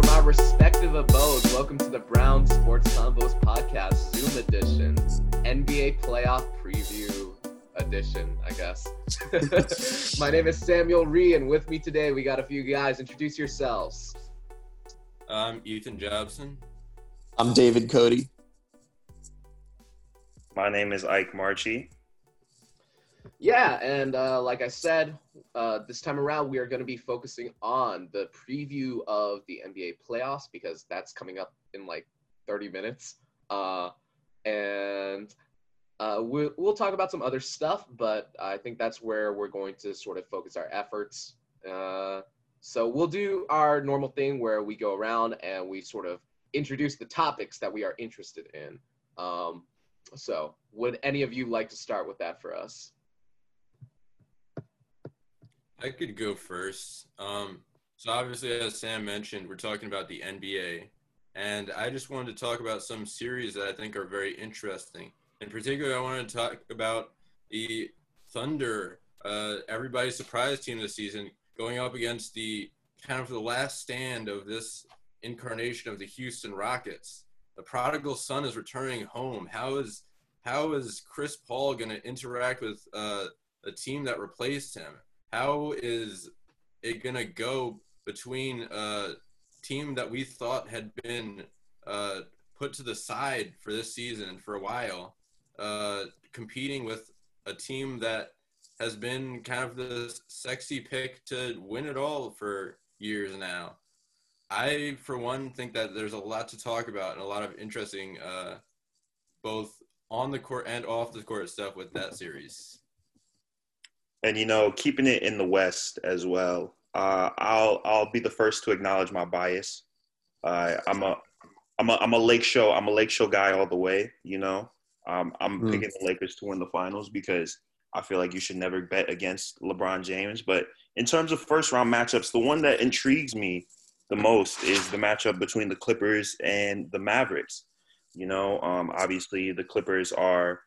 from our respective abodes, welcome to the Brown Sports Combos Podcast Zoom edition, NBA playoff preview edition, I guess. My name is Samuel Rhee, and with me today we got a few guys. Introduce yourselves. I'm Ethan Jobson. I'm David Coady. My name is Ike Marchie. Yeah, and uh, like I said, uh, this time around we are going to be focusing on the preview of the NBA playoffs because that's coming up in like 30 minutes. Uh, and uh, we'll, we'll talk about some other stuff, but I think that's where we're going to sort of focus our efforts. Uh, so we'll do our normal thing where we go around and we sort of introduce the topics that we are interested in. Um, so, would any of you like to start with that for us? I could go first. Um, so obviously, as Sam mentioned, we're talking about the NBA, and I just wanted to talk about some series that I think are very interesting. In particular, I wanted to talk about the Thunder, uh, everybody's surprise team this season, going up against the kind of the last stand of this incarnation of the Houston Rockets. The prodigal son is returning home. How is how is Chris Paul going to interact with uh, a team that replaced him? How is it gonna go between a team that we thought had been uh, put to the side for this season for a while, uh, competing with a team that has been kind of the sexy pick to win it all for years now. I, for one, think that there's a lot to talk about and a lot of interesting, uh, both on the court and off the court stuff with that series and you know, keeping it in the West as well. Uh, I'll I'll be the first to acknowledge my bias. Uh, I'm a I'm a I'm a Lake Show I'm a Lake Show guy all the way. You know, um, I'm mm. picking the Lakers to win the finals because I feel like you should never bet against LeBron James. But in terms of first round matchups, the one that intrigues me the most is the matchup between the Clippers and the Mavericks. You know, um, obviously the Clippers are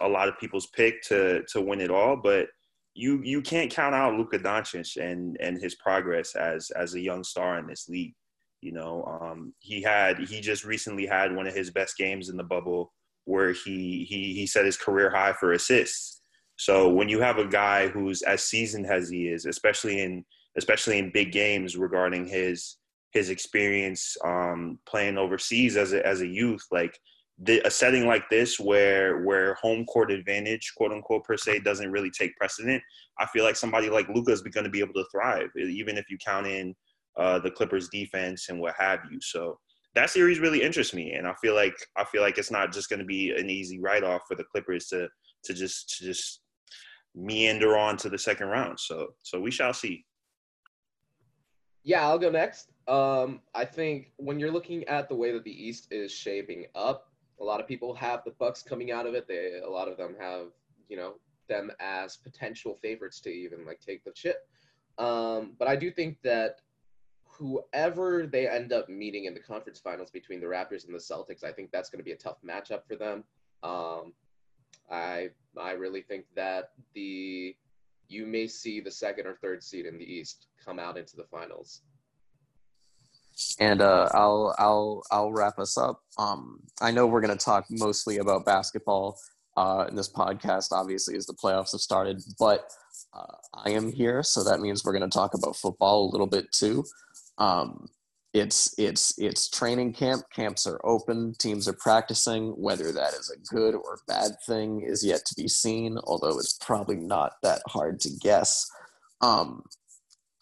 a lot of people's pick to to win it all, but you you can't count out Luka Doncic and and his progress as as a young star in this league. You know, um, he had he just recently had one of his best games in the bubble where he he he set his career high for assists. So when you have a guy who's as seasoned as he is, especially in especially in big games regarding his his experience um, playing overseas as a as a youth, like a setting like this where where home court advantage quote unquote per se doesn't really take precedent i feel like somebody like luka is going to be able to thrive even if you count in uh, the clippers defense and what have you. So that series really interests me and i feel like i feel like it's not just going to be an easy write-off for the clippers to to just to just meander on to the second round. So so we shall see. Yeah i'll go next. Um, I think when you're looking at the way that the East is shaping up, a lot of people have the Bucks coming out of it. They a lot of them have you know them as potential favorites to even like take the chip. Um, but I do think that whoever they end up meeting in the conference finals between the Raptors and the Celtics, I think that's going to be a tough matchup for them. Um, I I really think that the you may see the second or third seed in the East come out into the finals and uh, I'll I'll I'll wrap us up. Um, I know we're going to talk mostly about basketball uh, in this podcast, obviously, as the playoffs have started. But uh, I am here, so that means we're going to talk about football a little bit too. Um, it's it's it's training camp. Camps are open. Teams are practicing. Whether that is a good or bad thing is yet to be seen. Although it's probably not that hard to guess. Um,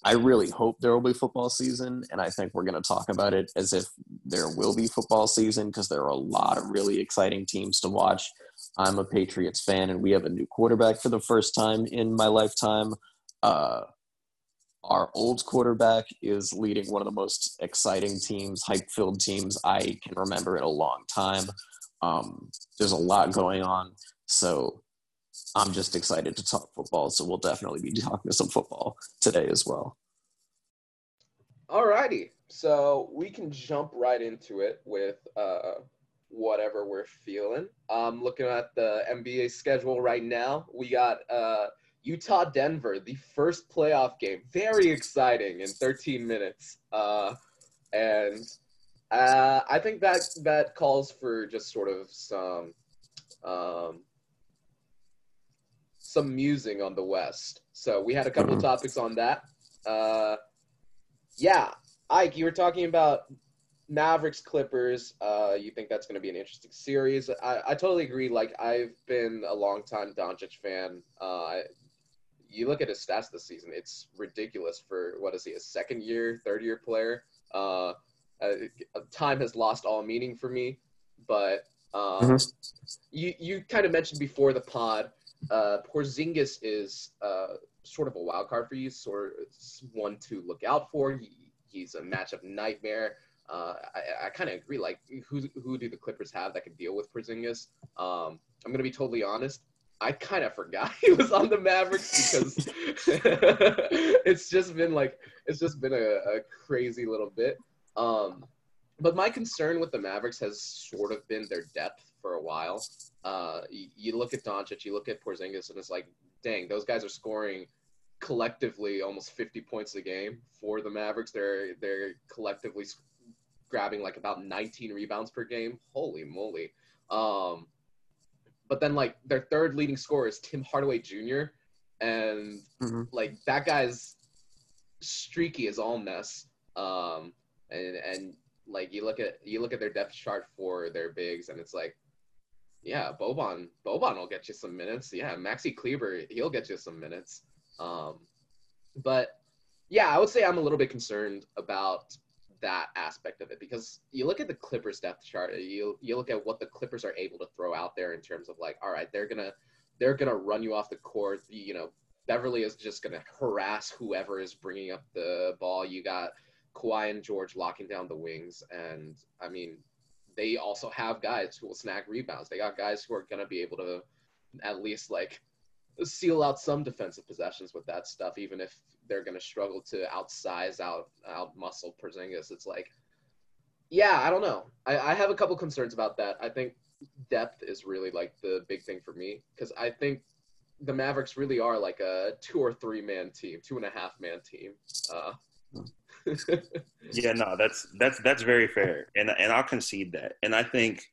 I really hope there will be football season, and I think we're going to talk about it as if there will be football season because there are a lot of really exciting teams to watch. I'm a Patriots fan, and we have a new quarterback for the first time in my lifetime. Uh, our old quarterback is leading one of the most exciting teams, hype filled teams I can remember in a long time. Um, there's a lot going on. So I'm just excited to talk football. So we'll definitely be talking some football today as well. All righty. So we can jump right into it with uh, whatever we're feeling. I'm looking at the NBA schedule right now. We got uh, Utah Denver, the first playoff game. Very exciting in 13 minutes. Uh, and uh, I think that that calls for just sort of some um, some musing on the West. So we had a couple of topics on that. Uh, yeah, Ike, you were talking about Mavericks Clippers. Uh, you think that's going to be an interesting series? I, I totally agree. Like I've been a long time Doncic fan. Uh, you look at his stats this season; it's ridiculous for what is he, a second year, third year player? Uh, uh, time has lost all meaning for me. But um, mm-hmm. you you kind of mentioned before the pod, uh, Porzingis is uh, sort of a wild card for you, sort of one to look out for. He, he's a matchup nightmare. Uh, I, I kind of agree. Like, who who do the Clippers have that can deal with Porzingis? Um, I'm gonna be totally honest. I kind of forgot he was on the Mavericks because it's just been like it's just been a, a crazy little bit. Um, but my concern with the Mavericks has sort of been their depth for a while. Uh, you, you look at Doncic, you look at Porzingis, and it's like, dang, those guys are scoring collectively almost 50 points a game for the Mavericks. They're they're collectively grabbing like about 19 rebounds per game. Holy moly! Um, but then like their third leading scorer is Tim Hardaway Jr. and mm-hmm. like that guy's streaky as all mess. Um, and and like you look at you look at their depth chart for their bigs, and it's like, yeah, Boban Boban will get you some minutes. Yeah, Maxi Kleber he'll get you some minutes. Um, but yeah, I would say I'm a little bit concerned about that aspect of it because you look at the Clippers depth chart, you you look at what the Clippers are able to throw out there in terms of like, all right, they're gonna they're gonna run you off the court. You know, Beverley is just gonna harass whoever is bringing up the ball. You got Kawhi and George locking down the wings. And I mean, they also have guys who will snag rebounds. They got guys who are going to be able to at least like seal out some defensive possessions with that stuff, even if they're going to struggle to outsize, out out muscle Porzingis. It's like, yeah, I don't know. I, I have a couple concerns about that. I think depth is really like the big thing for me because I think the Mavericks really are like a two or three man team, two and a half man team. Uh, yeah, no, that's that's that's very fair, and and I'll concede that. And I think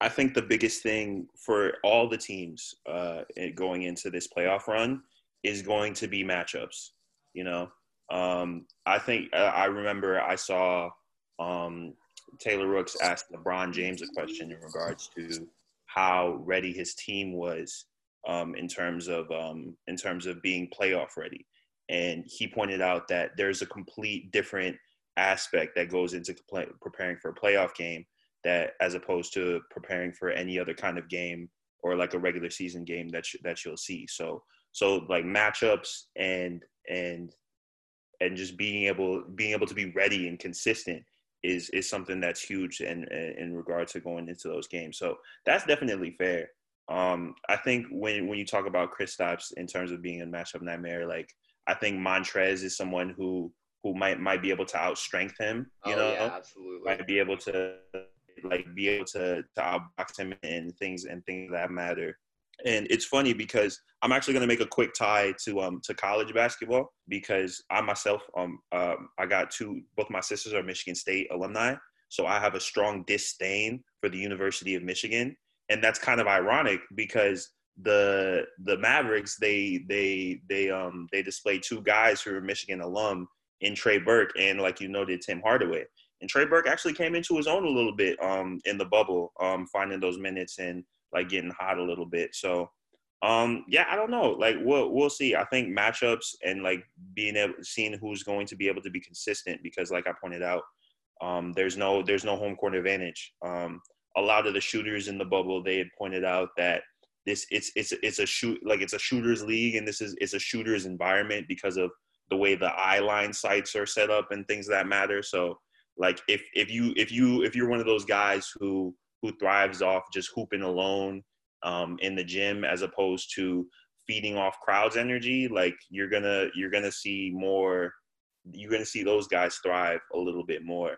I think the biggest thing for all the teams uh, going into this playoff run is going to be matchups. You know, um, I think uh, I remember I saw um, Taylor Rooks ask LeBron James a question in regards to how ready his team was um, in terms of um, in terms of being playoff ready and he pointed out that there's a complete different aspect that goes into play, preparing for a playoff game that as opposed to preparing for any other kind of game or like a regular season game that that you'll see. So so like matchups and and and just being able being able to be ready and consistent is is something that's huge in in regard to going into those games. So that's definitely fair. Um i think when when you talk about Kristaps in terms of being a matchup nightmare like I think Montrezl is someone who who might might be able to outstrength him. You oh, know, yeah, absolutely. Might be able to like be able to to outbox him and things and things that matter. And it's funny because I'm actually going to make a quick tie to um to college basketball because I myself um um I got two both my sisters are Michigan State alumni, so I have a strong disdain for the University of Michigan, and that's kind of ironic because the the Mavericks they they they um they displayed two guys who are Michigan alum in Trey Burke and like you noted Tim Hardaway. And Trey Burke actually came into his own a little bit um in the bubble, um finding those minutes and like getting hot a little bit. So um yeah, I don't know. Like we'll we'll see. I think matchups and like being able seeing who's going to be able to be consistent because like I pointed out, um there's no there's no home court advantage. Um a lot of the shooters in the bubble they had pointed out that this it's it's it's a shoot like it's a shooters league and this is it's a shooters environment because of the way the eye line sights are set up and things that matter. So like if if you if you if you're one of those guys who who thrives off just hooping alone um, in the gym as opposed to feeding off crowds energy like you're gonna you're gonna see more you're gonna see those guys thrive a little bit more.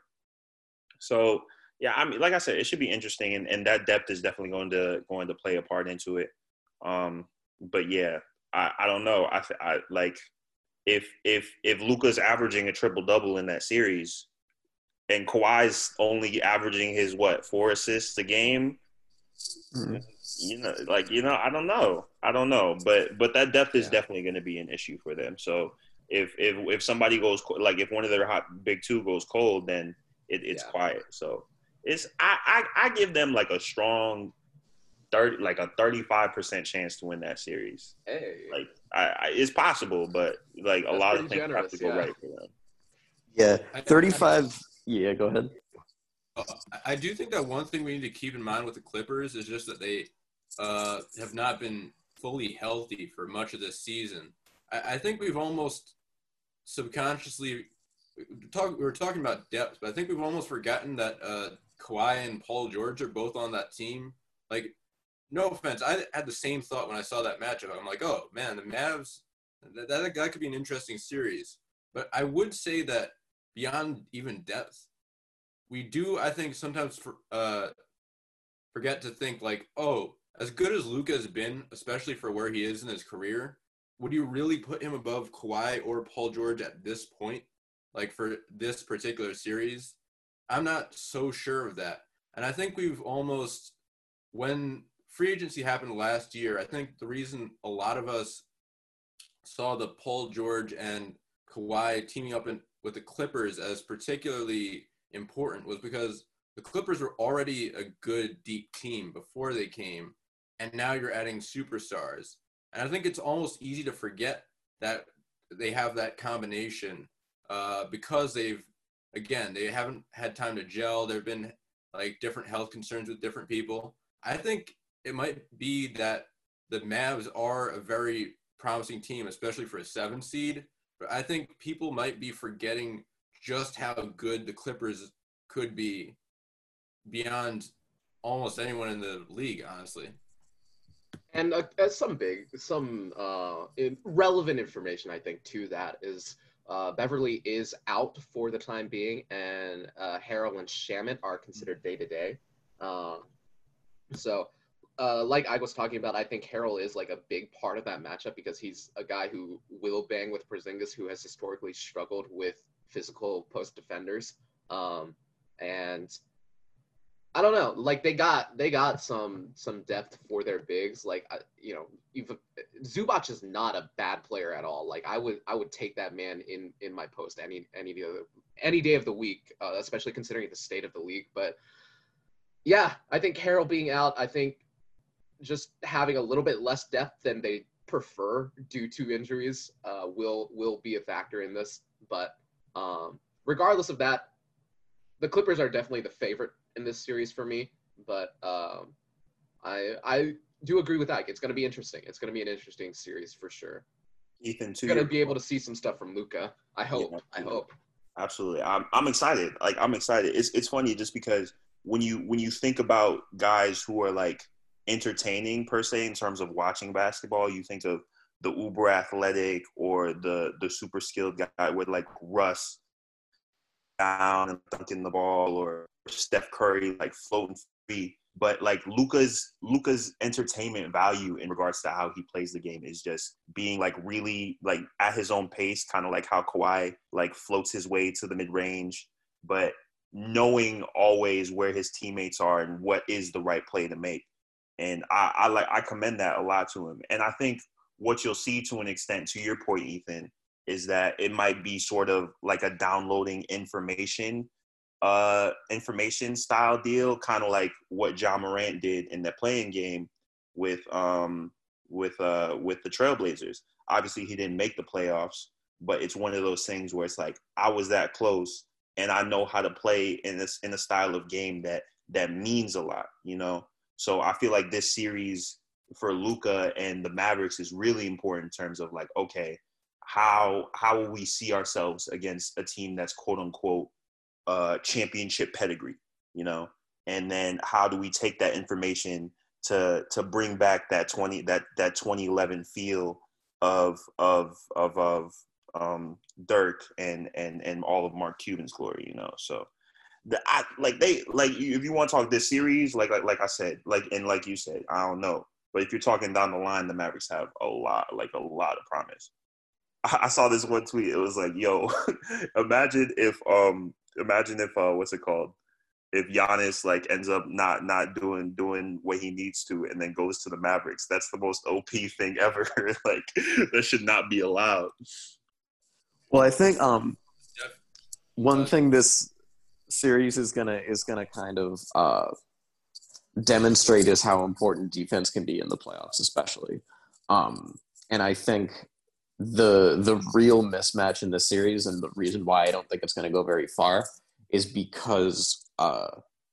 So yeah, I mean, like I said, it should be interesting, and, and that depth is definitely going to going to play a part into it. Um, but yeah, I, I don't know. I, I like if if if Luka's averaging a triple double in that series, and Kawhi's only averaging his what four assists a game. Mhm. You know, like you know, I don't know, I don't know, but but that depth is Yeah. definitely going to be an issue for them. So if if if somebody goes like if one of their hot big two goes cold, then it, it's Yeah. quiet. So it's I, I I give them like a strong thirty like a thirty five percent chance to win that series. Hey, Like I, I it's possible, but like a lot of pretty things have to go yeah. right for them. Yeah, I- I- 35. Yeah, go ahead. Uh, I do think that one thing we need to keep in mind with the Clippers is just that they uh, have not been fully healthy for much of this season. I, I think we've almost subconsciously talk. We were talking about depth, but I think we've almost forgotten that uh, Kawhi and Paul George are both on that team. Like, no offense, I had the same thought when I saw that matchup. I'm like, oh man, the Mavs. That, that that could be an interesting series. But I would say that beyond even depth, we do I think sometimes for, uh, forget to think like, oh, as good as Luka has been, especially for where he is in his career, would you really put him above Kawhi or Paul George at this point, like for this particular series? I'm not so sure of that, and I think we've almost when free agency happened last year. I think the reason a lot of us saw the Paul George and Kawhi teaming up in, with the Clippers as particularly important was because the Clippers were already a good deep team before they came, and now you're adding superstars. And I think it's almost easy to forget that they have that combination uh, because they've, again, they haven't had time to gel. There have been like different health concerns with different people. I think it might be that the Mavs are a very promising team, especially for a seven seed. But I think people might be forgetting just how good the Clippers could be beyond almost anyone in the league, honestly. And uh, uh, some big, some uh, relevant information, I think, to that is uh, Beverley is out for the time being, and uh, Harrell and Shamet are considered day to day. So, uh, like I was talking about, I think Harrell is like a big part of that matchup because he's a guy who will bang with Porzingis, who has historically struggled with physical post defenders. Um, and I don't know. Like they got they got some some depth for their bigs. Like you know, you've, Zubac is not a bad player at all. Like I would I would take that man in in my post any any of the, any day of the week, uh, especially considering the state of the league. But yeah, I think Harrell being out, I think just having a little bit less depth than they prefer due to injuries uh, will will be a factor in this. But um, regardless of that, the Clippers are definitely the favorite in this series for me. But um, I I do agree with that. It's going to be interesting. It's going to be an interesting series for sure. Ethan, too. You're going to be able to see some stuff from Luka. I hope. Yeah, I hope. Absolutely. I'm I'm excited. Like I'm excited. It's it's funny just because when you when you think about guys who are like entertaining per se in terms of watching basketball, you think of the uber athletic or the the super skilled guy with like Russ down and dunking the ball or Steph Curry like floating free. But like Luka's Luka's entertainment value in regards to how he plays the game is just being like really like at his own pace, kind of like how Kawhi like floats his way to the mid range, but knowing always where his teammates are and what is the right play to make. And I, I like I commend that a lot to him. And I think what you'll see to an extent, to your point, Ethan, is that it might be sort of like a downloading information uh information style deal, kind of like what Ja Morant did in the play-in game with um with uh with the Trailblazers. Obviously he didn't make the playoffs, but it's one of those things where it's like I was that close and I know how to play in this in a style of game that that means a lot, you know. So I feel like this series for Luka and the Mavericks is really important in terms of like, okay, how how will we see ourselves against a team that's quote unquote uh, championship pedigree, you know? And then how do we take that information to to bring back that twenty that that 2011 feel of of of of um, Dirk and and and all of Mark Cuban's glory, you know? So the I, like they like if you want to talk this series, like like like I said, like and like you said, I don't know. But if you're talking down the line, the Mavericks have a lot, like a lot of promise. I, I saw this one tweet. It was like, "Yo, imagine if um imagine if uh, what's it called? If Giannis like ends up not not doing doing what he needs to, and then goes to the Mavericks, that's the most OP thing ever. like that should not be allowed. Well, I think um, one thing this series is gonna is gonna kind of uh, demonstrate is how important defense can be in the playoffs, especially. Um, and I think the the real mismatch in the series and the reason why I don't think it's going to go very far is because uh,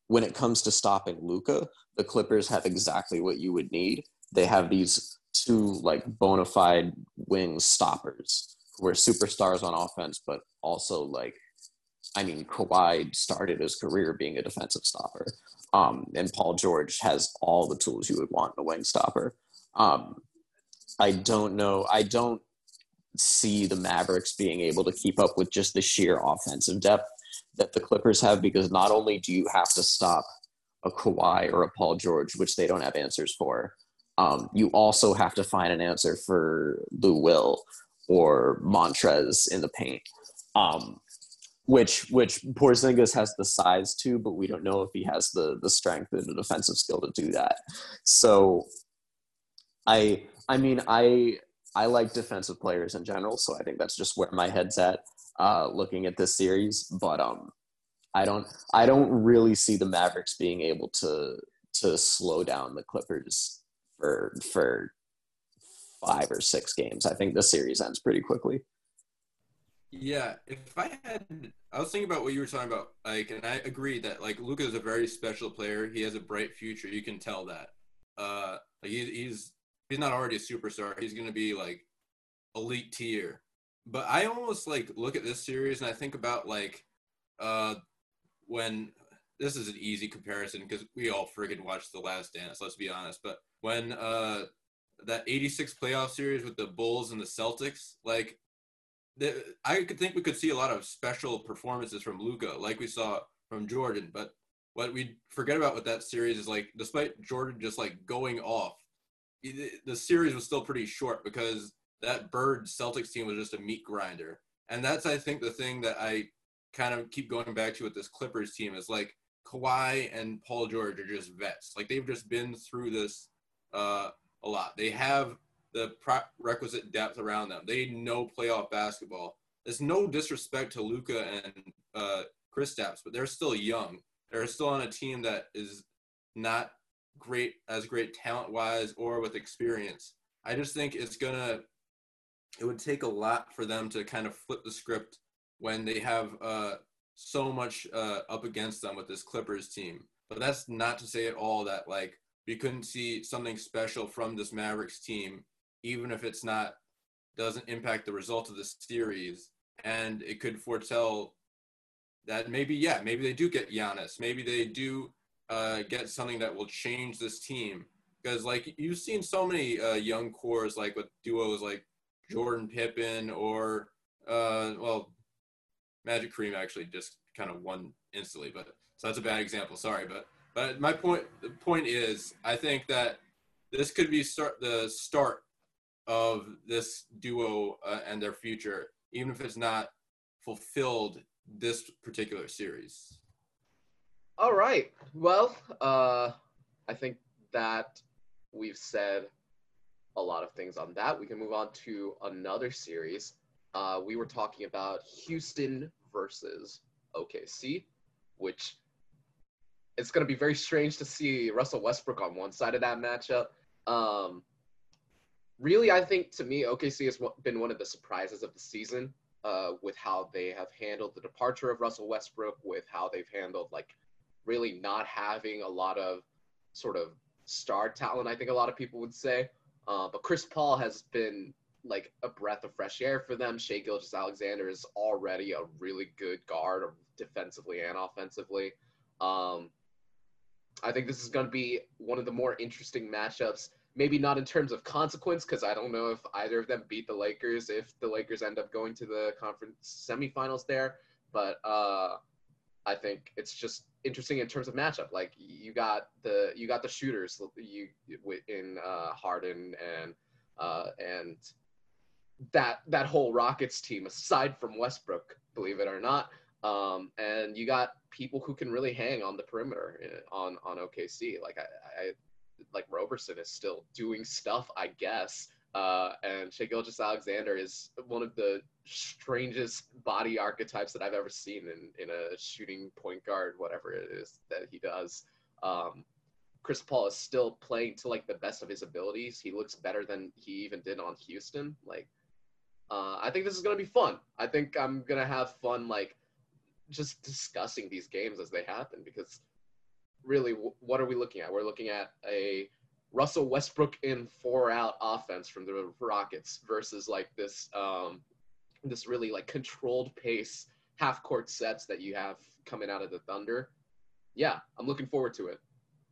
when it comes to stopping Luka, the Clippers have exactly what you would need. They have these two like bona fide wing stoppers who are superstars on offense, but also like I mean, Kawhi started his career being a defensive stopper, um, and Paul George has all the tools you would want in a wing stopper. Um, I don't know. I don't see the Mavericks being able to keep up with just the sheer offensive depth that the Clippers have because not only do you have to stop a Kawhi or a Paul George, which they don't have answers for, um, you also have to find an answer for Lou Will or Montrezl in the paint. Um, which which Porzingis has the size to, but we don't know if he has the the strength and the defensive skill to do that. So, I I mean I I like defensive players in general, so I think that's just where my head's at uh, looking at this series. But um, I don't I don't really see the Mavericks being able to to slow down the Clippers for for five or six games. I think the series ends pretty quickly. Yeah, if I had, I was thinking about what you were talking about, like, and I agree that like Luka is a very special player. He has a bright future. You can tell that. Uh, like he, he's he's not already a superstar. He's going to be like elite tier. But I almost like look at this series and I think about like uh when this is an easy comparison because we all friggin' watched The Last Dance. Let's be honest. But when uh that '86 playoff series with the Bulls and the Celtics, like the, I could think we could see a lot of special performances from Luka, like we saw from Jordan. But what we forget about with that series is like, despite Jordan just like going off, the series was still pretty short because that Bird Celtics team was just a meat grinder. And that's, I think, the thing that I kind of keep going back to with this Clippers team is like Kawhi and Paul George are just vets. Like they've just been through this uh, a lot. They have the requisite depth around them. They know playoff basketball. There's no disrespect to Luka and uh, Kristaps, but they're still young. They're still on a team that is not great as great talent wise or with experience. I just think it's gonna it would take a lot for them to kind of flip the script when they have uh, so much uh, up against them with this Clippers team. But that's not to say at all that like we couldn't see something special from this Mavericks team, even if it's not doesn't impact the result of the series, and it could foretell that maybe yeah maybe they do get Giannis, maybe they do uh, get something that will change this team. Because like you've seen so many uh, young cores like with duos like Jordan Pippen or uh, well, Magic Kareem actually just kind of won instantly, but so that's a bad example. Sorry, but but my point the point is I think that this could be start the start of this duo uh, and their future, even if it's not fulfilled this particular series. All right. Well, uh, I think that we've said a lot of things on that. We can move on to another series. Uh, we were talking about Houston versus OKC, which it's going to be very strange to see Russell Westbrook on one side of that matchup. Um, really, I think to me, OKC has been one of the surprises of the season uh, with how they have handled the departure of Russell Westbrook, with how they've handled like really not having a lot of sort of star talent, I think a lot of people would say. Uh, but Chris Paul has been like a breath of fresh air for them. Shai Gilgeous-Alexander is already a really good guard defensively and offensively. Um, I think this is going to be one of the more interesting matchups. Maybe not in terms of consequence, because I don't know if either of them beat the Lakers if the Lakers end up going to the conference semifinals there. But uh, I think it's just interesting in terms of matchup. Like you got the you got the shooters you in uh, Harden and uh, and that that whole Rockets team aside from Westbrook, believe it or not, Um, and you got people who can really hang on the perimeter uh, on on OKC. Like I, I like Roberson is still doing stuff, I guess. Uh, and Shai Gilgeous-Alexander is one of the strangest body archetypes that I've ever seen in, in a shooting point guard, whatever it is that he does. Um, Chris Paul is still playing to like the best of his abilities. He looks better than he even did on Houston. Like, uh, I think this is gonna be fun. I think I'm gonna have fun, like, just discussing these games as they happen because really, w- what are we looking at? We're looking at a Russell Westbrook in four out offense from the Rockets versus like this um, this really like controlled pace half court sets that you have coming out of the Thunder. Yeah, I'm looking forward to it.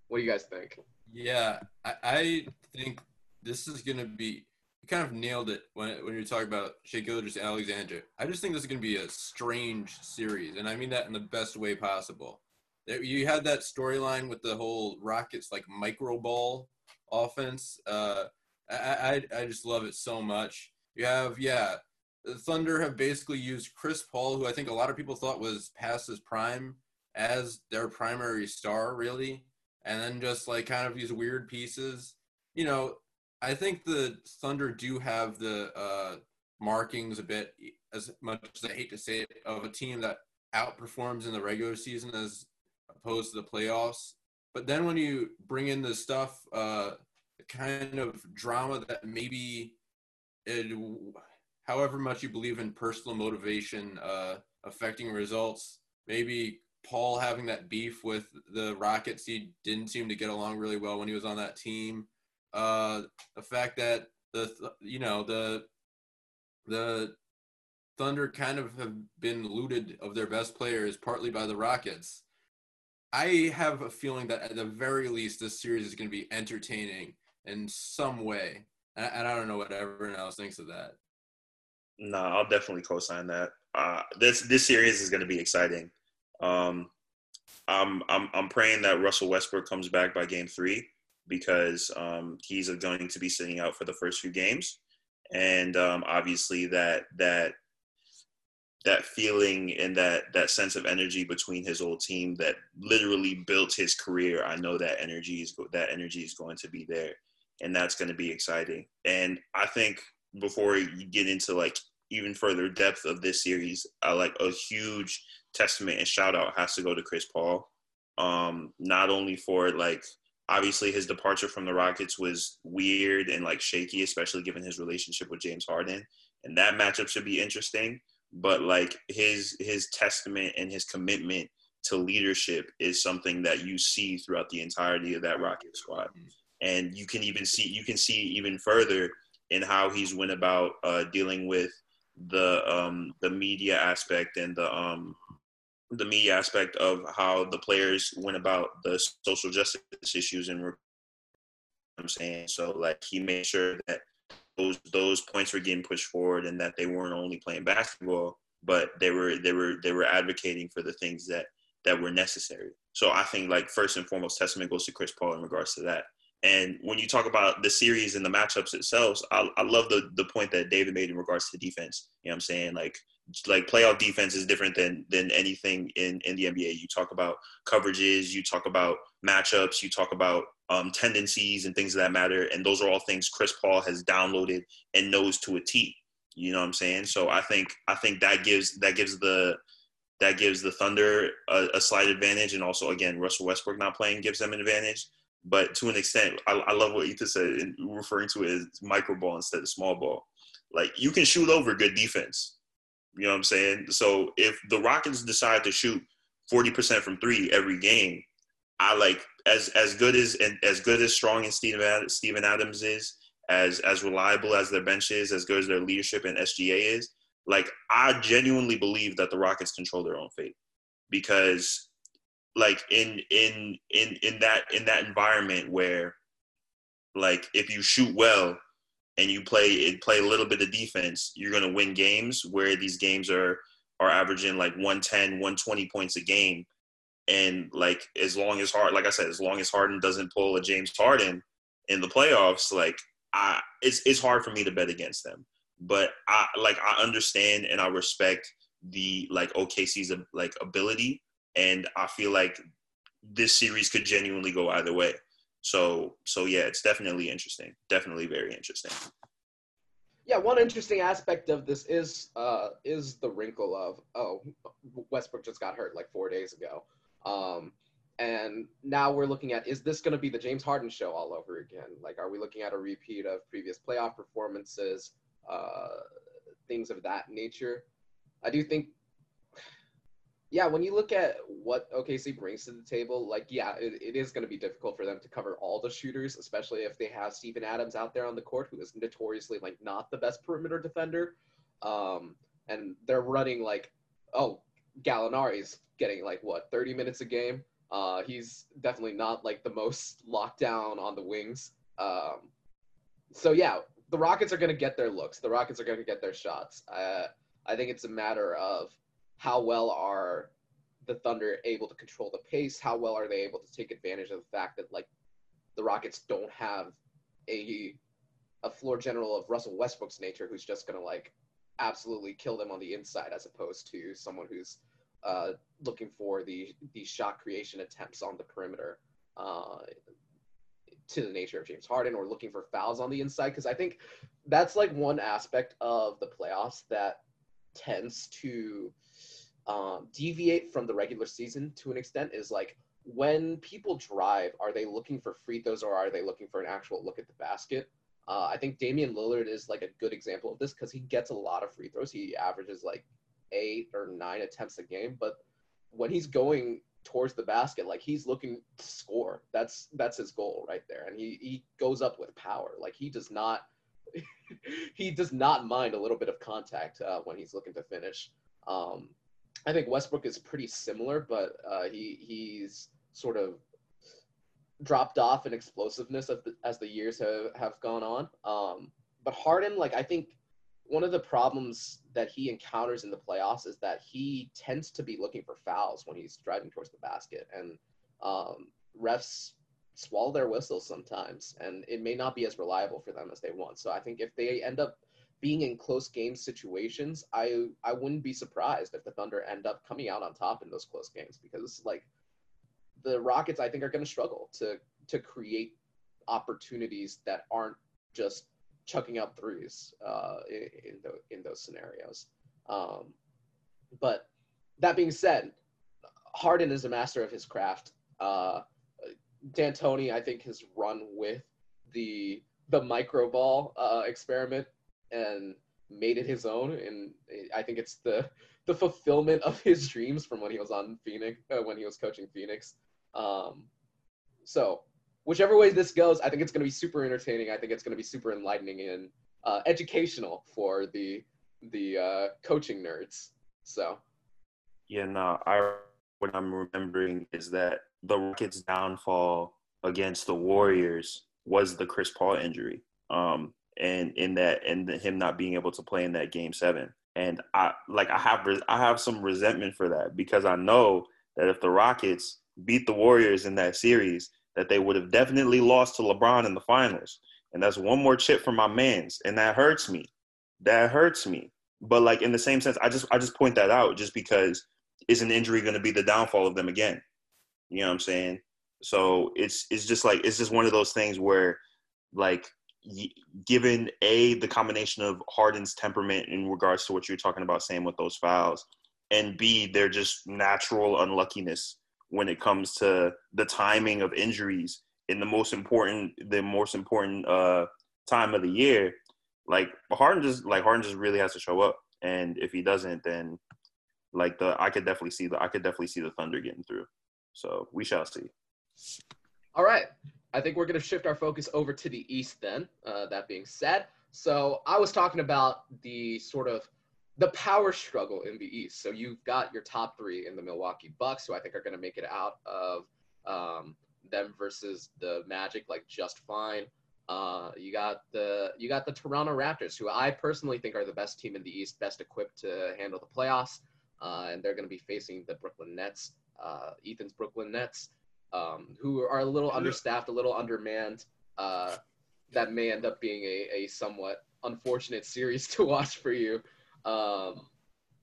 What do you guys think? Yeah, I, I think this is gonna be you kind of nailed it when when you're talking about Shai Gilgeous-Alexander. I just think this is gonna be a strange series, and I mean that in the best way possible. You had that storyline with the whole Rockets like micro ball offense. Uh, I, I I just love it so much. You have yeah, the Thunder have basically used Chris Paul, who I think a lot of people thought was past his prime, as their primary star, really, and then just like kind of these weird pieces. You know, I think the Thunder do have the uh, markings a bit, as much as I hate to say it, of a team that outperforms in the regular season as opposed to the playoffs. But then when you bring in the stuff, uh, kind of drama that maybe, it, however much you believe in personal motivation uh, affecting results, maybe Paul having that beef with the Rockets, he didn't seem to get along really well when he was on that team. Uh, the fact that the you know the the Thunder kind of have been looted of their best players partly by the Rockets. I have a feeling that at the very least this series is going to be entertaining in some way, and, and I don't know what everyone else thinks of that. No, I'll definitely co-sign that. Uh, this this series is going to be exciting. Um, I'm I'm I'm praying that Russell Westbrook comes back by Game Three because um, he's going to be sitting out for the first few games, and um, obviously that that that feeling and that that sense of energy between his old team that literally built his career. I know that energy is that energy is going to be there, and that's going to be exciting. And I think before you get into like even further depth of this series, uh, like a huge testament and shout out has to go to Chris Paul. Um, not only for like obviously his departure from the Rockets was weird and like shaky, especially given his relationship with James Harden, and that matchup should be interesting but like his his testament and his commitment to leadership is something that you see throughout the entirety of that Rocket squad, and you can even see you can see even further in how he's went about uh, dealing with the um, the media aspect and the um, the media aspect of how the players went about the social justice issues and I'm saying? So like he made sure that those those points were getting pushed forward and that they weren't only playing basketball but they were they were they were advocating for the things that that were necessary. So i think like first and foremost testament goes to chris paul in regards to that and when you talk about the series and the matchups itself i, I love the the point that david made in regards to defense you know what i'm saying like like playoff defense is different than than anything in in the nba you talk about coverages you talk about matchups you talk about um, tendencies and things of that matter. And those are all things Chris Paul has downloaded and knows to a T. You know what I'm saying? So I think I think that gives that gives the that gives the Thunder a, a slight advantage, and also again Russell Westbrook not playing gives them an advantage. But to an extent, I, I love what Ethan said, in referring to it as micro ball instead of small ball. Like you can shoot over good defense. You know what I'm saying? So if the Rockets decide to shoot 40% from three every game, I like as as good as and as good as strong as Steven Steven Adams is, as as reliable as their bench is, as good as their leadership and SGA is. Like I genuinely believe that the Rockets control their own fate because like in in in in that in that environment where like if you shoot well and you play play a little bit of defense you're going to win games where these games are are averaging like 110 120 points a game and like as long as hard, like I said, as long as Harden doesn't pull a James Harden in the playoffs, like I, it's it's hard for me to bet against them. But I like I understand and I respect the like OKC's like ability, and I feel like this series could genuinely go either way. So so yeah, it's definitely interesting. Definitely very interesting. Yeah, one interesting aspect of this is uh is the wrinkle of oh Westbrook just got hurt like four days ago. Um and now we're looking at is this going to be the James Harden show all over again? Like, are we looking at a repeat of previous playoff performances, uh, things of that nature? I do think, yeah, when you look at what OKC brings to the table, like, yeah, it, it is going to be difficult for them to cover all the shooters, especially if they have Steven Adams out there on the court, who is notoriously like not the best perimeter defender. Um, and they're running like, oh, Gallinari's getting like what 30 minutes a game uh, he's definitely not like the most locked down on the wings. Um, so yeah, the Rockets are going to get their looks. The Rockets are going to get their shots. Uh, I think it's a matter of how well are the Thunder able to control the pace? How well are they able to take advantage of the fact that like the Rockets don't have a a floor general of Russell Westbrook's nature who's just to like absolutely kill them on the inside as opposed to someone who's uh, looking for the the shot creation attempts on the perimeter uh, to the nature of James Harden or looking for fouls on the inside because I think that's like one aspect of the playoffs that tends to um, deviate from the regular season to an extent is like when people drive, are they looking for free throws or are they looking for an actual look at the basket? Uh, I think Damian Lillard is like a good example of this because he gets a lot of free throws. He averages like eight or nine attempts a game, but when he's going towards the basket, like he's looking to score. That's that's his goal right there, and he he goes up with power. Like he does not he does not mind a little bit of contact uh, when he's looking to finish. Um, I think Westbrook is pretty similar, but uh, he he's sort of dropped off in explosiveness as the, as the years have, have gone on. Um, but Harden, like I think one of the problems that he encounters in the playoffs is that he tends to be looking for fouls when he's driving towards the basket, and um, refs swallow their whistles sometimes, and it may not be as reliable for them as they want. So I think if they end up being in close game situations, I I wouldn't be surprised if the Thunder end up coming out on top in those close games because like the Rockets, I think are going to struggle to to create opportunities that aren't just chucking up threes uh, in in, the, in those scenarios. Um, but that being said, Harden is a master of his craft. Uh, D'Antoni, I think, has run with the the micro ball uh, experiment and made it his own. And I think it's the the fulfillment of his dreams from when he was on Phoenix, uh, when he was coaching Phoenix. Um, so whichever way this goes, I think it's going to be super entertaining. I think it's going to be super enlightening and uh, educational for the the uh, coaching nerds. So, yeah, no, I what I'm remembering is that the Rockets' downfall against the Warriors was the Chris Paul injury, um, and in that and him not being able to play in that Game Seven. And I like I have I have some resentment for that because I know that if the Rockets beat the Warriors in that series, that they would have definitely lost to LeBron in the finals. And that's one more chip for my mans. And that hurts me. That hurts me. But like in the same sense, I just I just point that out just because is an injury going to be the downfall of them again? You know what I'm saying? So it's it's just like it's just one of those things where like given a the combination of Harden's temperament in regards to what you're talking about saying with those fouls and b they're just natural unluckiness when it comes to the timing of injuries in the most important the most important uh time of the year like Harden just like Harden just really has to show up and if he doesn't then like the I could definitely see the I could definitely see the Thunder getting through. So we shall see. All right I think we're going to shift our focus over to the East then uh, that being said so I was talking about the sort of the power struggle in the East. So you've got your top three in the Milwaukee Bucks, who I think are going to make it out of um, them versus the Magic like just fine. Uh, you got the you got the Toronto Raptors, who I personally think are the best team in the East, best equipped to handle the playoffs, uh, and they're going to be facing the Brooklyn Nets, uh, Ethan's Brooklyn Nets, um, who are a little understaffed, a little undermanned. Uh, that may end up being a, a somewhat unfortunate series to watch for you. Um,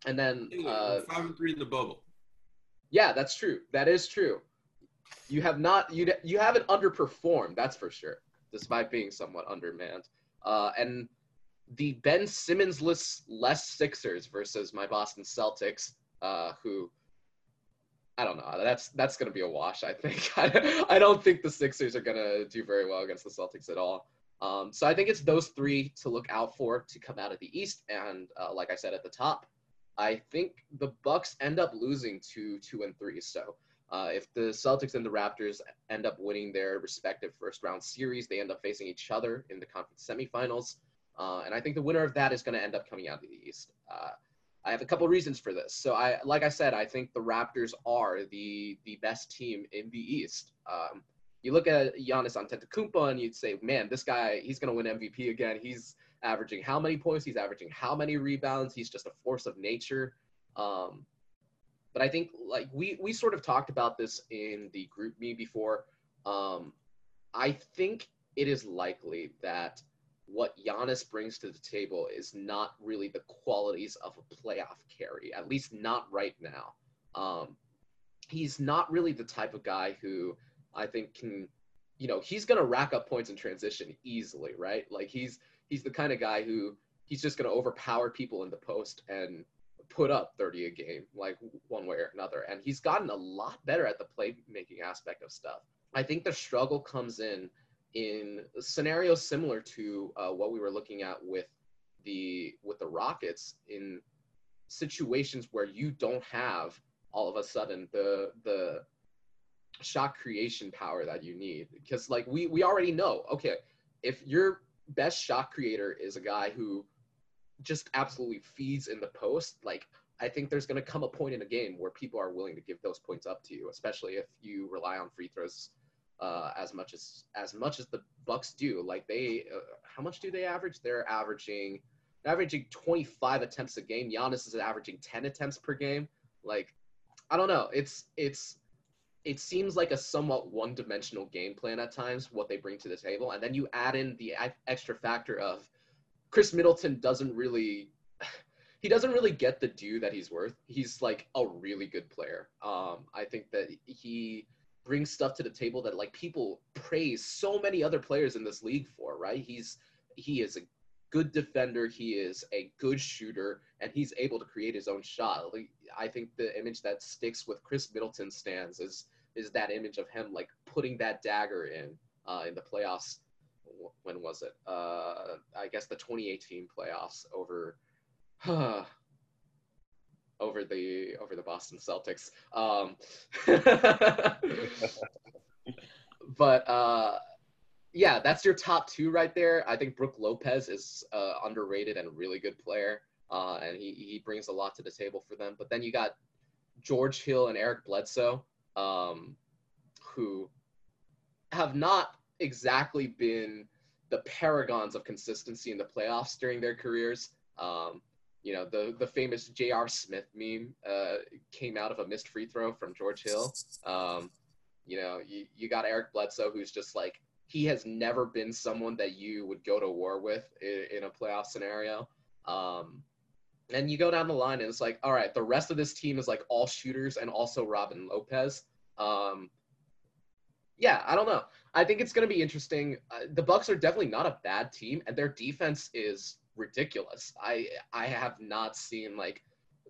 And then uh, five and three in the bubble. yeah, that's true. That is true. You have not you you haven't underperformed, that's for sure, despite being somewhat undermanned. Uh, and the Ben Simmons-less less Sixers versus my Boston Celtics, uh, who I don't know. That's that's gonna be a wash. I think. I, don't think the Sixers are gonna do very well against the Celtics at all. Um, so I think it's those three to look out for to come out of the East. And uh, like I said at the top, I think the Bucks end up losing to two and three. So uh, if the Celtics and the Raptors end up winning their respective first round series, they end up facing each other in the conference semifinals. Uh, and I think the winner of that is going to end up coming out of the East. I have a couple reasons for this. So I, like I said, I think the Raptors are the the best team in the East. Um, you look at Giannis Antetokounmpo and you'd say, man, this guy, he's going to win MVP again. He's averaging how many points? He's averaging how many rebounds? He's just a force of nature. Um, but I think like we we sort of talked about this in the GroupMe before. Um, I think it is likely that what Giannis brings to the table is not really the qualities of a playoff carry, at least not right now. Um, he's not really the type of guy who I think can, you know, he's gonna rack up points in transition easily, right? Like he's he's the kind of guy who he's just gonna overpower people in the post and put up 30 a game, like one way or another. And he's gotten a lot better at the playmaking aspect of stuff. I think the struggle comes in in scenarios similar to uh, what we were looking at with the with the Rockets in situations where you don't have all of a sudden the the shot creation power that you need. Because like we we already know okay if your best shot creator is a guy who just absolutely feeds in the post like i think there's going to come a point in a game where people are willing to give those points up to you especially if you rely on free throws uh, as much as as much as the bucks do. Like they uh, how much do they average? They're averaging averaging 25 attempts a game. Giannis is averaging 10 attempts per game. Like i don't know. It's it's it seems like a somewhat one-dimensional game plan at times what they bring to the table. And then you add in the extra factor of Khris Middleton doesn't really he doesn't really get the due that he's worth. He's like a really good player. Um, i think that he brings stuff to the table that like people praise so many other players in this league for right? He's he is a good defender he is a good shooter and he's able to create his own shot. Like, i think the image that sticks with Khris Middleton stands is is that image of him like putting that dagger in uh, in the playoffs. When was it? Uh, i guess the 2018 playoffs over over the over the boston celtics um, but uh, yeah, that's your top two right there. I think Brook Lopez is uh, underrated and a really good player, uh, and he he brings a lot to the table for them. But then you got George Hill and Eric Bledsoe, um, who have not exactly been the paragons of consistency in the playoffs during their careers. Um, you know, the the famous J.R. Smith meme uh, came out of a missed free throw from George Hill. Um, you know, you, you got Eric Bledsoe, who's just like he has never been someone that you would go to war with in, in a playoff scenario. Um, and you go down the line, and it's like, all right, the rest of this team is like all shooters and also Robin Lopez. Um, yeah, I don't know. I think it's going to be interesting. Uh, the Bucks are definitely not a bad team, and their defense is ridiculous. I I have not seen like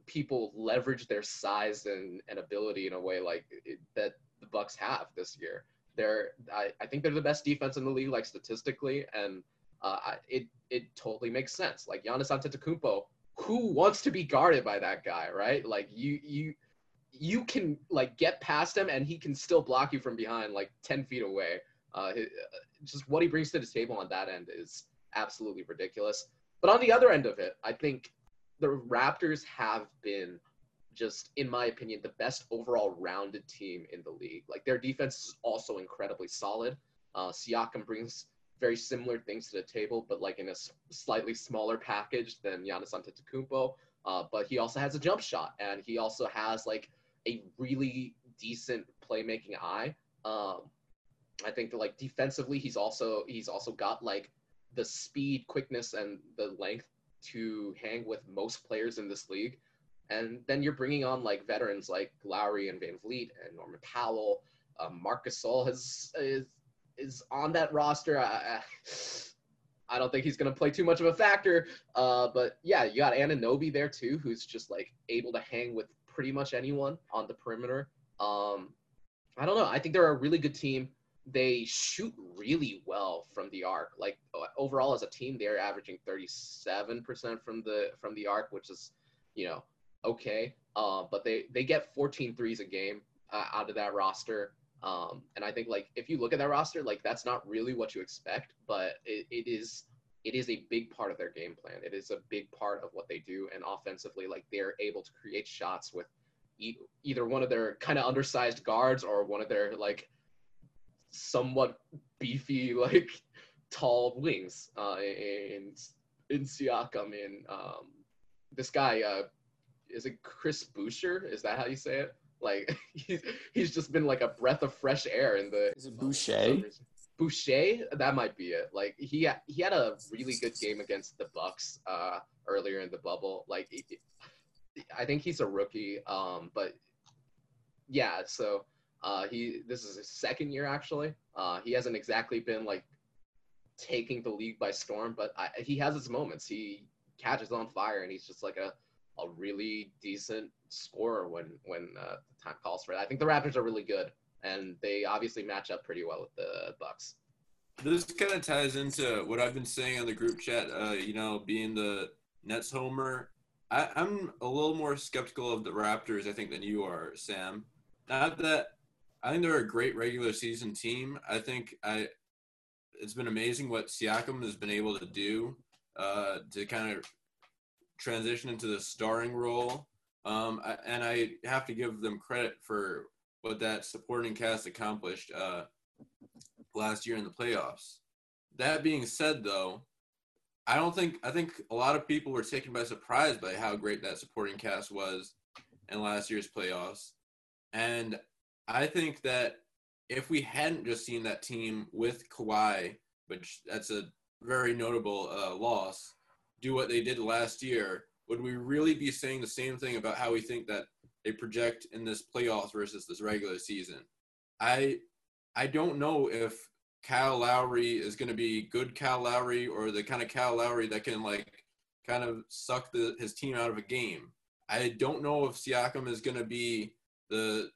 people leverage their size and, and ability in a way like it, that the Bucks have this year. They're I, I think they're the best defense in the league, like statistically, and uh, it it totally makes sense. Like Giannis Antetokounmpo, who wants to be guarded by that guy, right? Like you you you can like get past him and he can still block you from behind like 10 feet away uh, his, just what he brings to the table on that end is absolutely ridiculous but on the other end of it i think the raptors have been just in my opinion the best overall rounded team in the league. Like their defense is also incredibly solid. Uh, siakam brings very similar things to the table but like in a s- slightly smaller package than Giannis Antetokounmpo. Uh, but he also has a jump shot and he also has like a really decent playmaking eye. Um, I think that like defensively, he's also he's also got like the speed, quickness, and the length to hang with most players in this league. And then you're bringing on like veterans like Lowry and VanVleet and Norman Powell. Um, Marc Gasol has is is on that roster. I, I don't think he's going to play too much of a factor. Uh, but yeah, you got Anunoby there too, who's just like able to hang with pretty much anyone on the perimeter. Um, I don't know. I think they're a really good team. They shoot really well from the arc. Like overall as a team, they're averaging 37% from the from the arc, which is, you know, okay. Uh, but they they get 14 threes a game uh, out of that roster. Um, and I think like if you look at that roster, like that's not really what you expect, but it, it is it is a big part of their game plan. It is a big part of what they do, and offensively, like they're able to create shots with e- either one of their kind of undersized guards or one of their like somewhat beefy like tall wings. Uh, in in Siakam, in um, this guy uh, is it Chris Boucher? Is that how you say it? Like he's he's just been like a breath of fresh air in the. Is it Boucher? Boucher, that might be it. Like he he had a really good game against the Bucks uh, earlier in the bubble. Like I think he's a rookie, um, but yeah. So uh, he this is his second year actually. Uh, he hasn't exactly been like taking the league by storm, but I, he has his moments. He catches on fire, and he's just like a a really decent scorer when when uh, the time calls for it. I think the Raptors are really good, and they obviously match up pretty well with the Bucks. This kind of ties into what I've been saying on the group chat. Uh, you know, being the Nets homer, I, I'm a little more skeptical of the Raptors, I think, than you are, Sam. Not that I think they're a great regular season team. I think I it's been amazing what Siakam has been able to do uh, to kind of transition into the starring role. Um, and I have to give them credit for what that supporting cast accomplished uh, last year in the playoffs. That being said, though, I don't think I think a lot of people were taken by surprise by how great that supporting cast was in last year's playoffs, and I think that if we hadn't just seen that team with Kawhi, which that's a very notable uh, loss, do what they did last year, would we really be saying the same thing about how we think that they project in this playoffs versus this regular season? I I don't know if Kyle Lowry is going to be good Kyle Lowry or the kind of Kyle Lowry that can like kind of suck the, his team out of a game. I don't know if Siakam is going to be the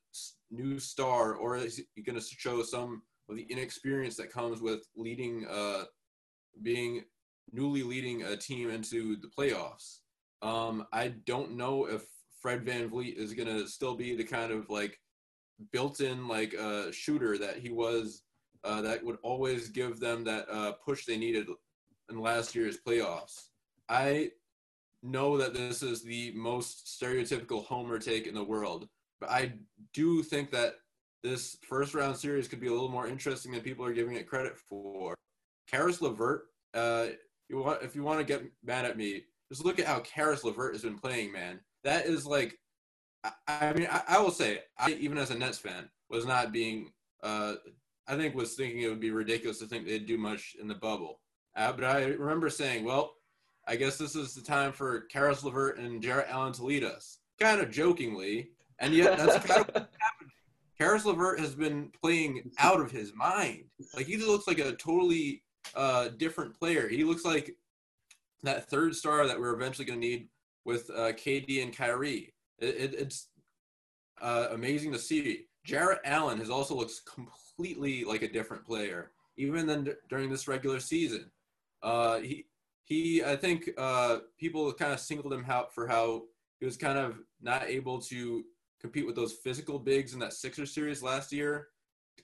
new star or is he going to show some of the inexperience that comes with leading, uh, being newly leading a team into the playoffs. Um, I don't know if Fred VanVleet is going to still be the kind of like built-in like uh, shooter that he was uh, that would always give them that uh, push they needed in last year's playoffs. I know that this is the most stereotypical homer take in the world, I do think that this first round series could be a little more interesting than people are giving it credit for. Caris LeVert, uh, you want if you want to get mad at me, just look at how Caris LeVert has been playing, man. That is like, I, I mean, I, I, will say, I even as a Nets fan was not being, uh, I think was thinking it would be ridiculous to think they'd do much in the bubble. Uh, but I remember saying, well, I guess this is the time for Caris LeVert and Jarrett Allen to lead us, kind of jokingly, and yet that's kind of what happened. Caris LeVert has been playing out of his mind. Like he looks like a totally uh, different player. He looks like that third star that we're eventually going to need with uh, KD and Kyrie. It, it, it's uh, amazing to see. Jarrett Allen has also looks completely like a different player, even than d- during this regular season. Uh, he he, I think uh, people kind of singled him out for how he was kind of not able to compete with those physical bigs in that Sixer series last year.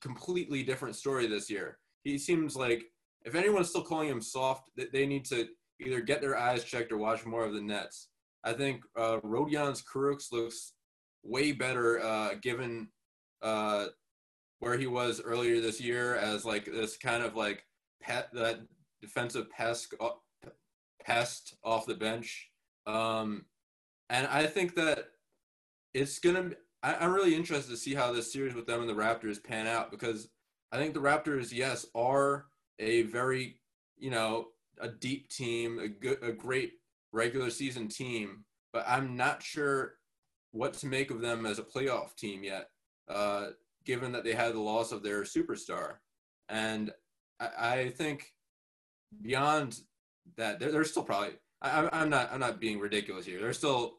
Completely different story this year. He seems like if anyone's still calling him soft, they need to either get their eyes checked or watch more of the Nets. I think uh, Rodions Kurucs looks way better uh, given uh, where he was earlier this year as like this kind of like pet that defensive pest uh, pest off the bench. Um, and I think that it's gonna. I, I'm really interested to see how this series with them and the Raptors pan out because I think the Raptors, yes, are a very you know a deep team, a good, a great regular season team, but I'm not sure what to make of them as a playoff team yet, uh, given that they had the loss of their superstar. And I, I think beyond that, they're, they're still probably. I, I'm not. I'm not being ridiculous here. They're still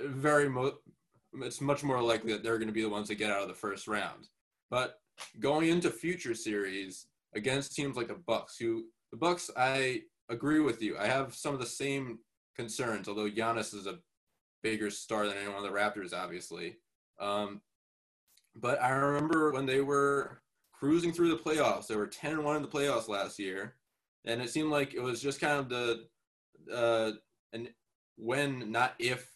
very. Mo- it's much more likely that they're going to be the ones that get out of the first round. But going into future series against teams like the Bucks, who the Bucks, I agree with you. I have some of the same concerns, although Giannis is a bigger star than anyone on the Raptors, obviously. Um, but I remember when they were cruising through the playoffs, they were 10 1 in the playoffs last year. And it seemed like it was just kind of the, uh, and when, not if,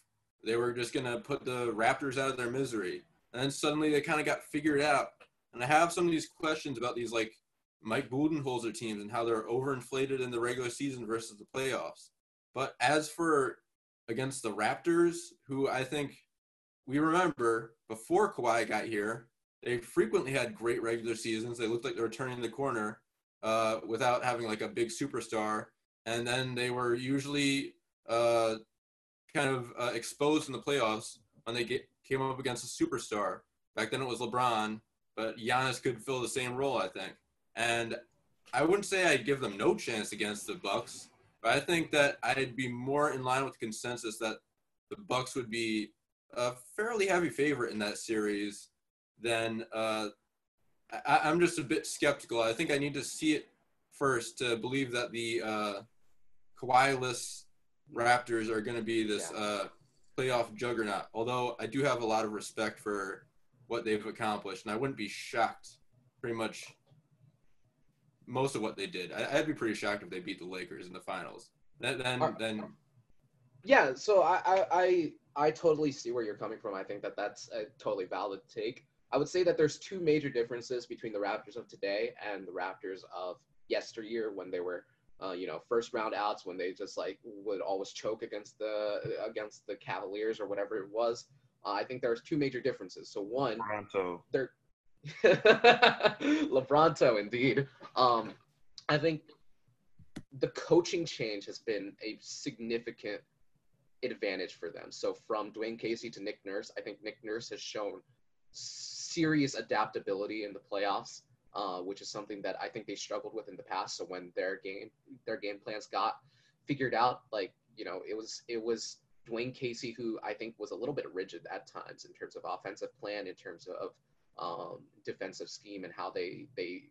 they were just going to put the Raptors out of their misery. And then suddenly they kind of got figured out. And I have some of these questions about these like Mike Budenholzer teams and how they're overinflated in the regular season versus the playoffs. But as for against the Raptors, who I think we remember before Kawhi got here, they frequently had great regular seasons. They looked like they were turning the corner uh, without having like a big superstar. And then they were usually uh, kind of uh, exposed in the playoffs when they get, came up against a superstar. Back then it was LeBron, but Giannis could fill the same role, I think. And I wouldn't say I'd give them no chance against the Bucks, but I think that I'd be more in line with the consensus that the Bucks would be a fairly heavy favorite in that series. Then uh, I, am just a bit skeptical. I think I need to see it first to believe that the uh, Kawhi-less Raptors are going to be this yeah. uh, playoff juggernaut. Although I do have a lot of respect for what they've accomplished, and I wouldn't be shocked pretty much most of what they did. I, would be pretty shocked if they beat the Lakers in the finals. Then, then, uh, then. Yeah, so I, I, I, I totally see where you're coming from. I think that that's a totally valid take. I would say that there's two major differences between the Raptors of today and the Raptors of yesteryear when they were, uh, you know, first round outs when they just like would always choke against the against the Cavaliers or whatever it was. Uh, I think there's two major differences. So one, Toronto. they're Lebronto, indeed. Um, I think the coaching change has been a significant advantage for them. So from Dwane Casey to Nick Nurse, I think Nick Nurse has shown serious adaptability in the playoffs, uh, which is something that I think they struggled with in the past. So when their game their game plans got figured out, like you know, it was it was Dwane Casey who I think was a little bit rigid at times in terms of offensive plan, in terms of um, defensive scheme and how they they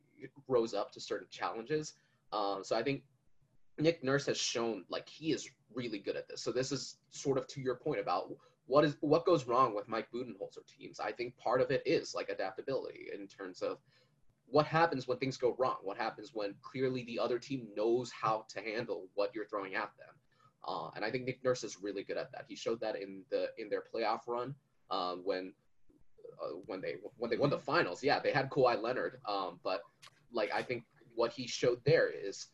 rose up to certain challenges. Um, so I think Nick Nurse has shown like he is really good at this. So this is sort of to your point about what is what goes wrong with Mike Budenholzer teams. I think part of it is like adaptability in terms of what happens when things go wrong. What happens when clearly the other team knows how to handle what you're throwing at them. Uh, and I think Nick Nurse is really good at that. He showed that in the in their playoff run um, when uh, when they when they won the finals. Yeah, they had Kawhi Leonard, um, but like I think what he showed there is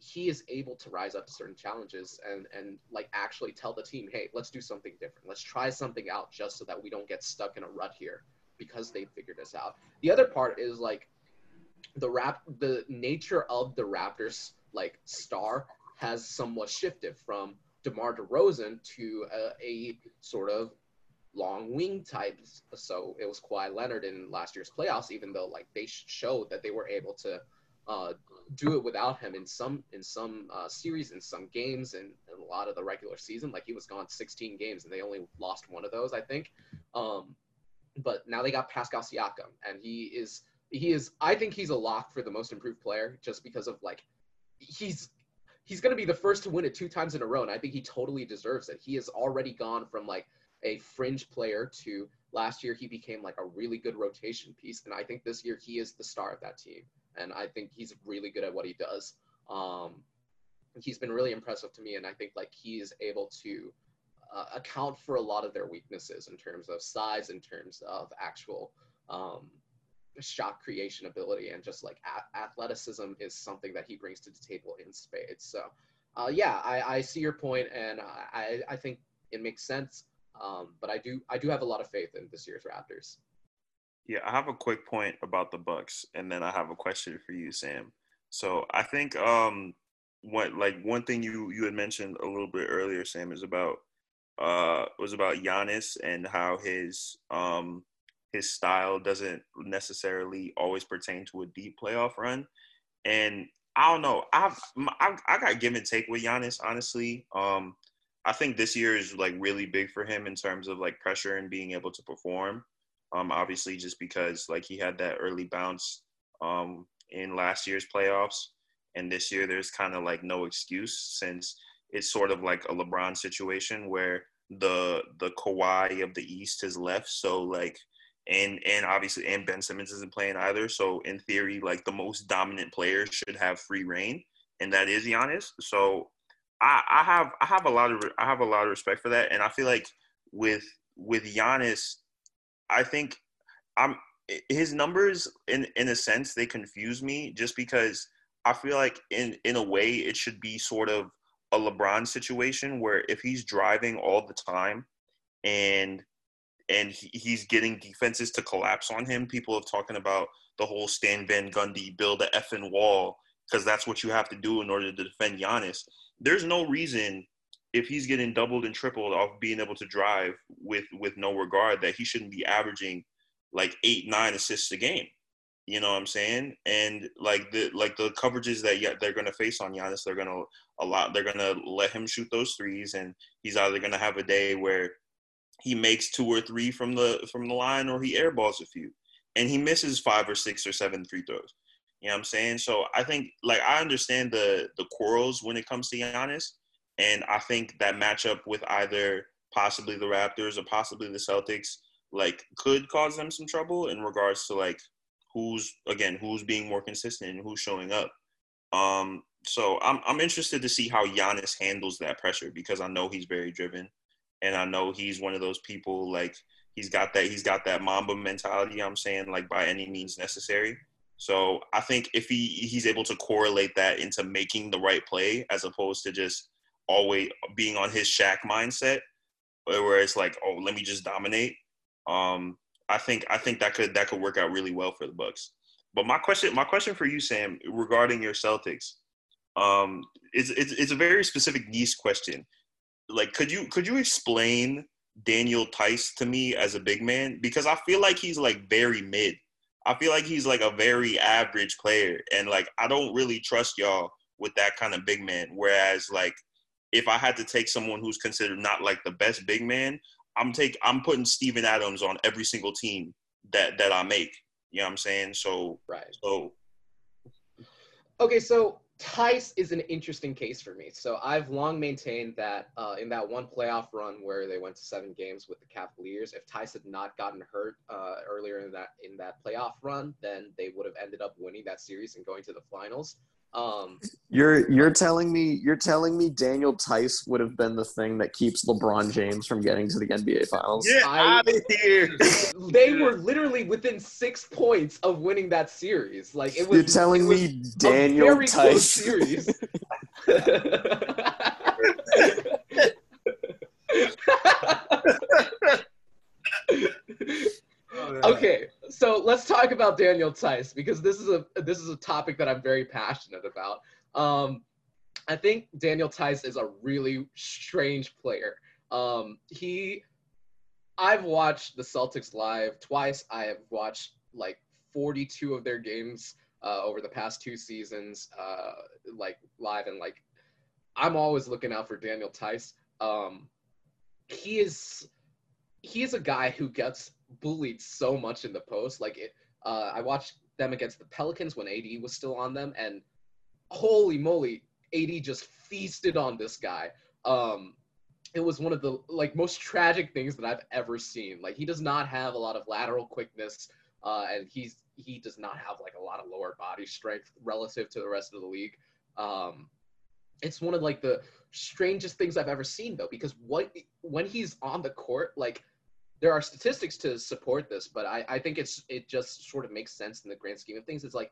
he is able to rise up to certain challenges and and like actually tell the team, hey, let's do something different. Let's try something out just so that we don't get stuck in a rut here because they figured this out. The other part is like the rap the nature of the Raptors like star has somewhat shifted from DeMar DeRozan to a, a sort of long wing types. So it was Kawhi Leonard in last year's playoffs, even though like they showed that they were able to uh, do it without him in some in some uh, series, in some games, and, and, a lot of the regular season. Like he was gone 16 games, and they only lost one of those, I think. Um, but now they got Pascal Siakam, and he is he is I think he's a lock for the most improved player just because of like he's he's going to be the first to win it two times in a row, and I think he totally deserves it. He has already gone from like a fringe player to last year he became like a really good rotation piece and i think this year he is the star of that team and i think he's really good at what he does um, he's been really impressive to me and i think like he is able to uh, account for a lot of their weaknesses in terms of size in terms of actual um, shot creation ability and just like a- athleticism is something that he brings to the table in spades so uh, yeah I, I see your point and I, I think it makes sense um, but I do I do have a lot of faith in this year's Raptors. Yeah, I have a quick point about the Bucks, and then I have a question for you, Sam. So I think um, what like one thing you you had mentioned a little bit earlier, Sam, is about uh, was about Giannis and how his um, his style doesn't necessarily always pertain to a deep playoff run. And I don't know. I've, I've I got give and take with Giannis. Honestly, um, I think this year is like really big for him in terms of like pressure and being able to perform. Um, obviously, just because like he had that early bounce um, in last year's playoffs, and this year there's kind of like no excuse since it's sort of like a LeBron situation where the the Kawhi of the East has left. So like and and obviously and Ben Simmons isn't playing either. So in theory, like the most dominant player should have free reign, and that is Giannis. So I, I have I have a lot of I have a lot of respect for that, and I feel like with with Giannis, I think I'm his numbers in in a sense they confuse me just because I feel like in in a way it should be sort of a LeBron situation where if he's driving all the time and and he, he's getting defenses to collapse on him, people have talking about the whole Stan Van Gundy build a effing wall because that's what you have to do in order to defend Giannis. There's no reason if he's getting doubled and tripled off being able to drive with with no regard that he shouldn't be averaging like eight nine assists a game. You know what I'm saying? And like the like the coverages that yeah, they're gonna face on Giannis, they're gonna a lot. They're gonna let him shoot those threes, and he's either gonna have a day where he makes two or three from the from the line, or he airballs a few, and he misses five or six or seven free throws. You know what I'm saying? So I think like I understand the the quarrels when it comes to Giannis, and I think that matchup with either possibly the Raptors or possibly the Celtics like could cause them some trouble in regards to like who's again who's being more consistent and who's showing up. Um, so I'm I'm interested to see how Giannis handles that pressure because I know he's very driven, and I know he's one of those people like he's got that he's got that Mamba mentality. I'm saying like by any means necessary. So I think if he he's able to correlate that into making the right play as opposed to just always being on his Shaq mindset, where it's like, oh, let me just dominate. Um, I think I think that could that could work out really well for the Bucks. But my question my question for you, Sam, regarding your Celtics, um, it's it's, it's a very specific niche question. Like, could you could you explain Daniel Theis to me as a big man? Because I feel like he's like very mid. I feel like he's like a very average player, and like I don't really trust y'all with that kind of big man. Whereas like if I had to take someone who's considered not like the best big man, I'm take I'm putting Steven Adams on every single team that that I make. You know what I'm saying? So right. So okay, so Theis is an interesting case for me. So I've long maintained that uh, in that one playoff run where they went to seven games with the Cavaliers, if Theis had not gotten hurt uh, earlier in that in that playoff run, then they would have ended up winning that series and going to the finals. Um, you're you're telling me you're telling me Daniel Theis would have been the thing that keeps LeBron James from getting to the NBA Finals. Get I, out of here! They were literally within six points of winning that series. Like it was. You're telling was me Daniel Theis. very Theis close series. okay, so let's talk about Daniel Theis because this is a this is a topic that I'm very passionate about. Um, I think Daniel Theis is a really strange player. Um, he, I've watched the Celtics live twice. I have watched like 42 of their games uh, over the past two seasons, uh, like live, and like I'm always looking out for Daniel Theis. Um, he is he is a guy who gets bullied so much in the post. Like it, uh, I watched them against the Pelicans when AD was still on them, and holy moly, AD just feasted on this guy. Um, it was one of the like most tragic things that I've ever seen. Like he does not have a lot of lateral quickness, uh, and he's he does not have like a lot of lower body strength relative to the rest of the league. Um, it's one of like the strangest things I've ever seen though, because what when he's on the court, like there are statistics to support this, but I, I think it's it just sort of makes sense in the grand scheme of things. It's like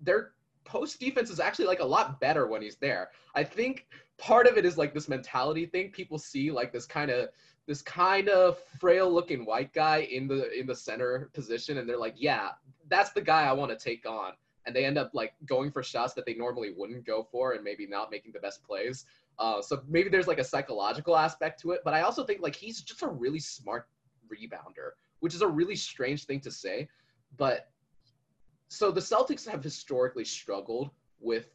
their post defense is actually like a lot better when he's there. I think part of it is like this mentality thing. People see like this kind of this kind of frail looking white guy in the in the center position and they're like, yeah, that's the guy I want to take on. And they end up like going for shots that they normally wouldn't go for and maybe not making the best plays. Uh, so maybe there's like a psychological aspect to it, but I also think like he's just a really smart rebounder, which is a really strange thing to say. But so the Celtics have historically struggled with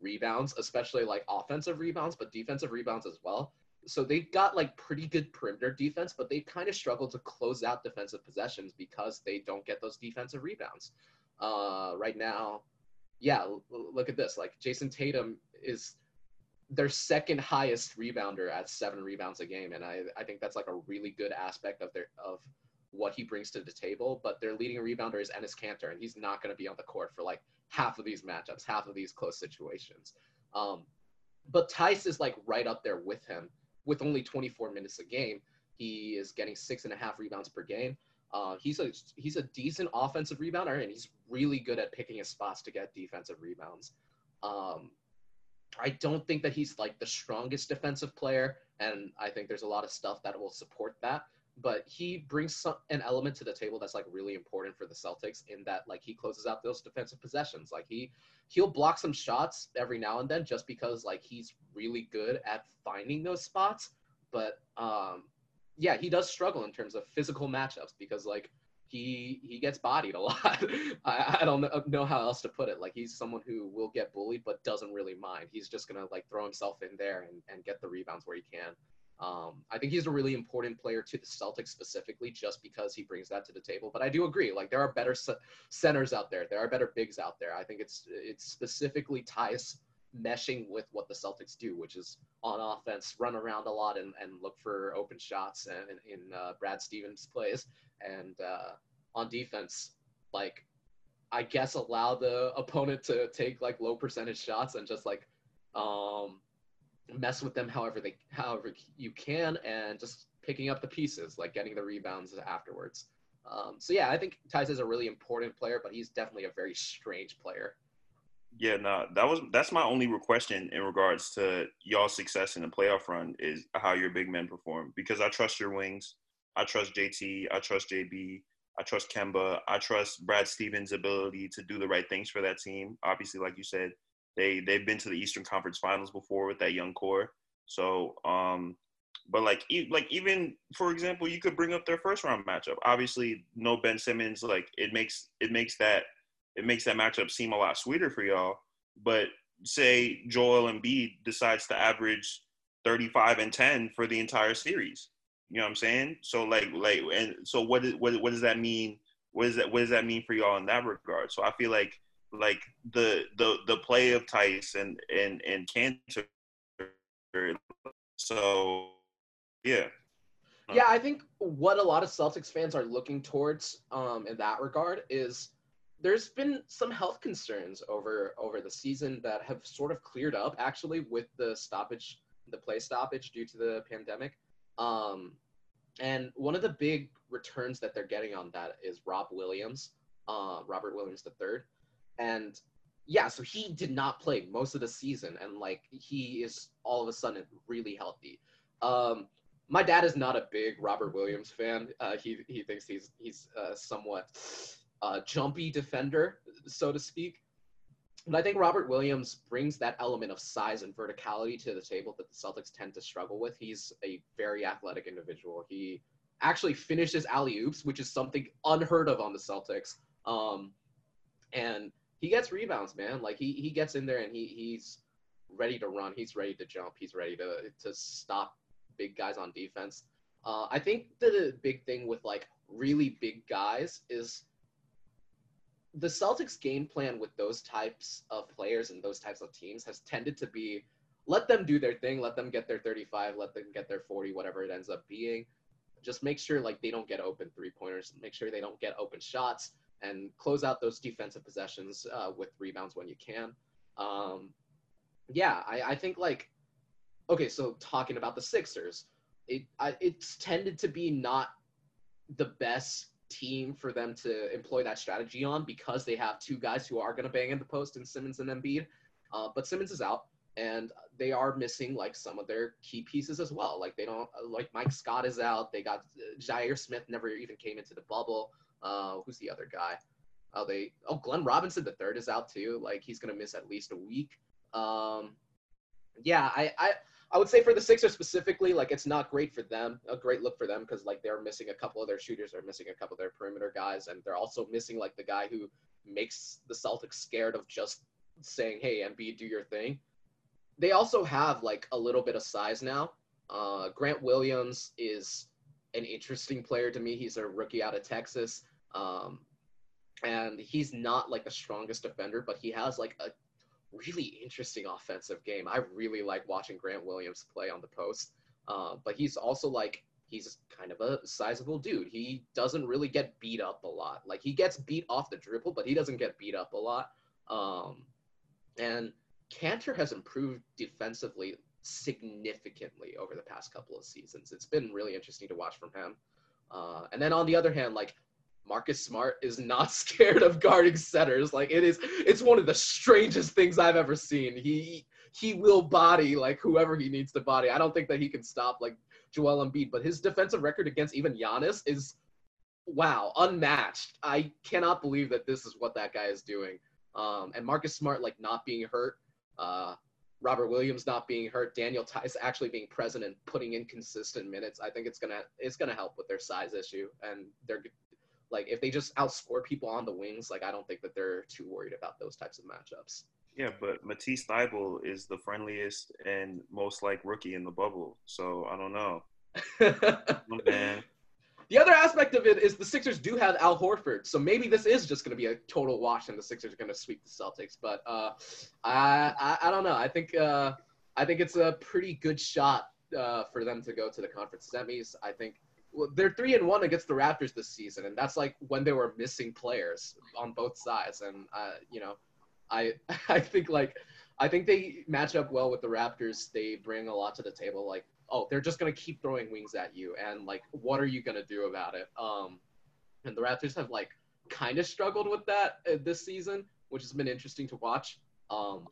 rebounds, especially like offensive rebounds, but defensive rebounds as well. So they've got like pretty good perimeter defense, but they kind of struggle to close out defensive possessions because they don't get those defensive rebounds. Uh, right now, yeah, look at this. Like Jayson Tatum is their second highest rebounder at seven rebounds a game, and I I think that's like a really good aspect of their of what he brings to the table. But their leading rebounder is Enes Kanter, and he's not going to be on the court for like half of these matchups, half of these close situations. Um, but Theis is like right up there with him with only 24 minutes a game. He is getting six and a half rebounds per game. Uh, he's a he's a decent offensive rebounder, and he's really good at picking his spots to get defensive rebounds. Um, I don't think that he's like the strongest defensive player, and I think there's a lot of stuff that will support that. But he brings some, an element to the table that's like really important for the Celtics in that like he closes out those defensive possessions. Like he he'll block some shots every now and then just because like he's really good at finding those spots. But um, yeah, he does struggle in terms of physical matchups because like he he gets bodied a lot. I, I don't know, how else to put it. Like he's someone who will get bullied but doesn't really mind. He's just gonna like throw himself in there and, and get the rebounds where he can. Um, I think he's a really important player to the Celtics specifically just because he brings that to the table. But I do agree, like there are better c- centers out there. There are better bigs out there. I think it's it's specifically Theis meshing with what the Celtics do, which is on offense, run around a lot and, and look for open shots and in, uh, Brad Stevens plays. And uh, on defense, like I guess allow the opponent to take like low percentage shots and just like um, mess with them however they however you can and just picking up the pieces, like getting the rebounds afterwards. Um, so yeah, I think Theis is a really important player, but he's definitely a very strange player. Yeah, no, that was that's my only question in regards to y'all's success in the playoff run is how your big men perform because I trust your wings, I trust JT, I trust JB, I trust Kemba, I trust Brad Stevens' ability to do the right things for that team. Obviously, like you said, they they've been to the Eastern Conference Finals before with that young core. So, um, but like e- like even for example, you could bring up their first round matchup. Obviously, no Ben Simmons. Like it makes it makes that it makes that matchup seem a lot sweeter for y'all. But say Joel Embiid decides to average 35 and 10 for the entire series. You know what I'm saying? So like like and so what is what what does that mean? What does that what does that mean for y'all in that regard? So I feel like like the the the play of Theis and and and Kanter. So yeah. Yeah, I think what a lot of Celtics fans are looking towards um, in that regard is there's been some health concerns over over the season that have sort of cleared up actually with the stoppage, the play stoppage due to the pandemic. Um, and one of the big returns that they're getting on that is Rob Williams, uh, Robert Williams III, and yeah, so he did not play most of the season, and like he is all of a sudden really healthy. Um, my dad is not a big Robert Williams fan. Uh, he he thinks he's he's uh, somewhat uh, jumpy defender, so to speak. But I think Robert Williams brings that element of size and verticality to the table that the Celtics tend to struggle with. He's a very athletic individual. He actually finishes alley oops, which is something unheard of on the Celtics. Um, and he gets rebounds, man. Like he he gets in there and he he's ready to run. He's ready to jump. He's ready to to stop big guys on defense. Uh, I think the big thing with like really big guys is the Celtics game plan with those types of players and those types of teams has tended to be let them do their thing, let them get their 35, let them get their 40, whatever it ends up being. Just make sure like they don't get open three pointers, make sure they don't get open shots, and close out those defensive possessions uh, with rebounds when you can. Um, yeah, I, I think like okay, so talking about the Sixers, it I, it's tended to be not the best team for them to employ that strategy on because they have two guys who are going to bang in the post in Simmons and Embiid. Uh, but Simmons is out, and they are missing like some of their key pieces as well. Like they don't like Mike Scott is out. They got uh, Zhaire Smith never even came into the bubble. Uh, who's the other guy? Oh, they oh Glenn Robinson the third is out too. Like he's gonna miss at least a week. Um, yeah, I, I I would say for the Sixers specifically, like it's not great for them. A great look for them because like they're missing a couple of their shooters, they're missing a couple of their perimeter guys, and they're also missing like the guy who makes the Celtics scared of just saying, "Hey, Embiid, do your thing." They also have like a little bit of size now. Uh, Grant Williams is an interesting player to me. He's a rookie out of Texas. Um, and he's not like the strongest defender, but he has like a really interesting offensive game. I really like watching Grant Williams play on the post. Uh, but he's also like he's kind of a sizable dude. He doesn't really get beat up a lot. Like he gets beat off the dribble, but he doesn't get beat up a lot. Um, and Kanter has improved defensively significantly over the past couple of seasons. It's been really interesting to watch from him. Uh, and then on the other hand, like Marcus Smart is not scared of guarding centers. Like it is, it's one of the strangest things I've ever seen. He he will body like whoever he needs to body. I don't think that he can stop like Joel Embiid, but his defensive record against even Giannis is wow, unmatched. I cannot believe that this is what that guy is doing. Um, and Marcus Smart like not being hurt, uh, Robert Williams not being hurt, Daniel Theis actually being present and putting in consistent minutes. I think it's gonna it's gonna help with their size issue, and they're like if they just outscore people on the wings, like I don't think that they're too worried about those types of matchups. Yeah, but Matisse Thybulle is the friendliest and most like rookie in the bubble. So I don't know. oh, man. The other aspect of it is the Sixers do have Al Horford, so maybe this is just going to be a total wash, and the Sixers are going to sweep the Celtics. But uh, I, I, I don't know. I think uh, I think it's a pretty good shot uh, for them to go to the conference semis. I think they're three and one against the Raptors this season, and that's like when they were missing players on both sides. And uh, you know, I I think like I think they match up well with the Raptors. They bring a lot to the table. Like, oh, they're just gonna keep throwing wings at you, and like, what are you gonna do about it? Um, and the Raptors have like kind of struggled with that uh, this season, which has been interesting to watch. Um,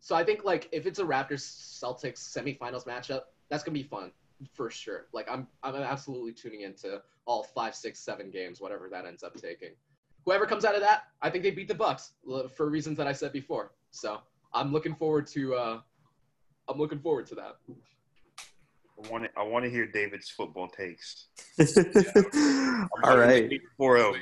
so I think like if it's a Raptors Celtics semifinals matchup, that's gonna be fun for sure. Like I'm I'm absolutely tuning into all five, six, seven games, whatever that ends up taking. Whoever comes out of that, I think they beat the Bucks for reasons that I said before. So I'm looking forward to uh, I'm looking forward to that. I want to I want to hear David's football takes. All right.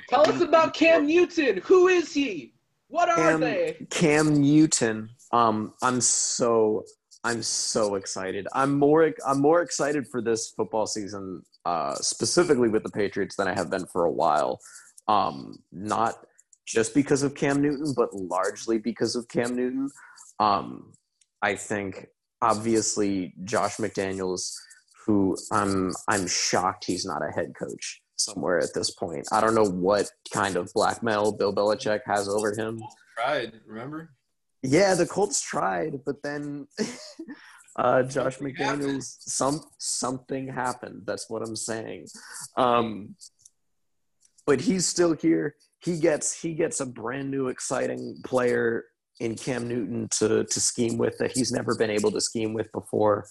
Tell us about Cam Newton. Who is he? What are Cam, they? Cam Newton. Um, I'm so I'm so excited. I'm more I'm more excited for this football season, uh, specifically with the Patriots, than I have been for a while. Um, not just because of Cam Newton, but largely because of Cam Newton. Um, I think obviously Josh McDaniels, who I'm I'm shocked he's not a head coach somewhere at this point. I don't know what kind of blackmail Bill Belichick has over him. Tried, remember? Yeah, the Colts tried, but then uh, Josh McDaniels, some something happened. That's what I'm saying. Um, but he's still here. He gets he gets a brand new exciting player in Cam Newton to to scheme with that he's never been able to scheme with before.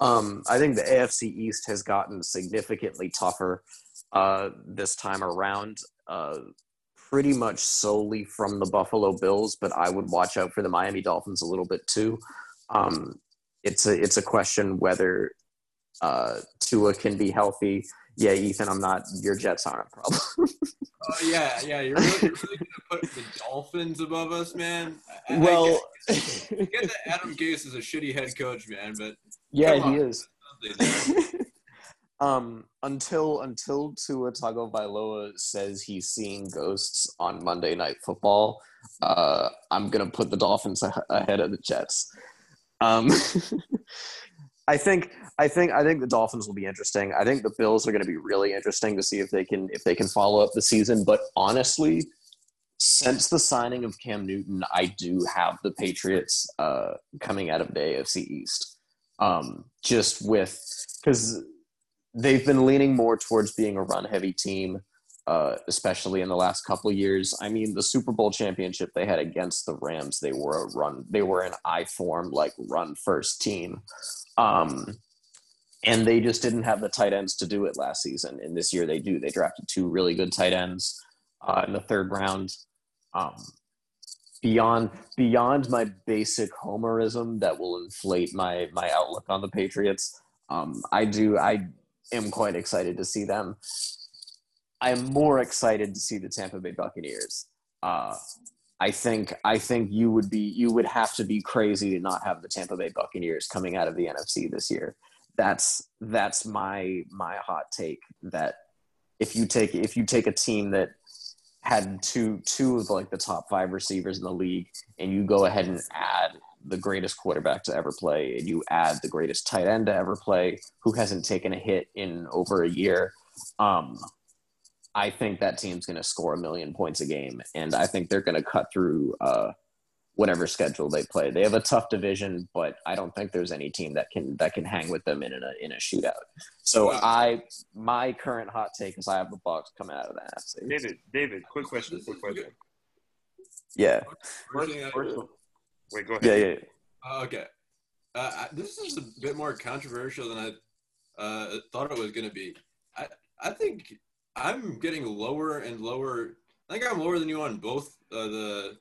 Um, I think the AFC East has gotten significantly tougher uh, this time around. Uh, pretty much solely from the Buffalo Bills, but I would watch out for the Miami Dolphins a little bit too. Um, it's a it's a question whether uh, Tua can be healthy. Yeah, Ethan, I'm not. Your Jets aren't a problem. oh yeah, yeah. You're really, you're really gonna put the Dolphins above us, man. I, well, I get, I get that Adam Gase is a shitty head coach, man, but yeah, he is. Um, until until Tua Tagovailoa says he's seeing ghosts on Monday Night Football, uh, I'm gonna put the Dolphins ahead of the Jets. Um, I think I think I think the Dolphins will be interesting. I think the Bills are going to be really interesting to see if they can if they can follow up the season. But honestly, since the signing of Cam Newton, I do have the Patriots uh, coming out of the AFC East. Um, just with because they've been leaning more towards being a run heavy team, uh, especially in the last couple years. I mean, the Super Bowl championship they had against the Rams, they were a run, they were an I form like run first team. Um, and they just didn't have the tight ends to do it last season. And this year they do. They drafted two really good tight ends uh, in the third round. Um, beyond beyond my basic homerism that will inflate my my outlook on the Patriots. Um, I do I am quite excited to see them. I am more excited to see the Tampa Bay Buccaneers. Uh, I think I think you would be you would have to be crazy to not have the Tampa Bay Buccaneers coming out of the NFC this year. That's that's my my hot take that if you take if you take a team that had two two of like the top five receivers in the league and you go ahead and add the greatest quarterback to ever play and you add the greatest tight end to ever play who hasn't taken a hit in over a year um, I think that team's going to score a million points a game, and I think they're going to cut through uh, whatever schedule they play. They have a tough division, but I don't think there's any team that can that can hang with them in a in a shootout. So I my current hot take is I have the Bucks coming out of that. David, David, quick question, quick question. Yeah. First, first, wait, go ahead. Yeah, yeah. Uh, okay. Uh, this is a bit more controversial than I uh, thought it was going to be. I, I think I'm getting lower and lower. I think I'm lower than you on both uh, the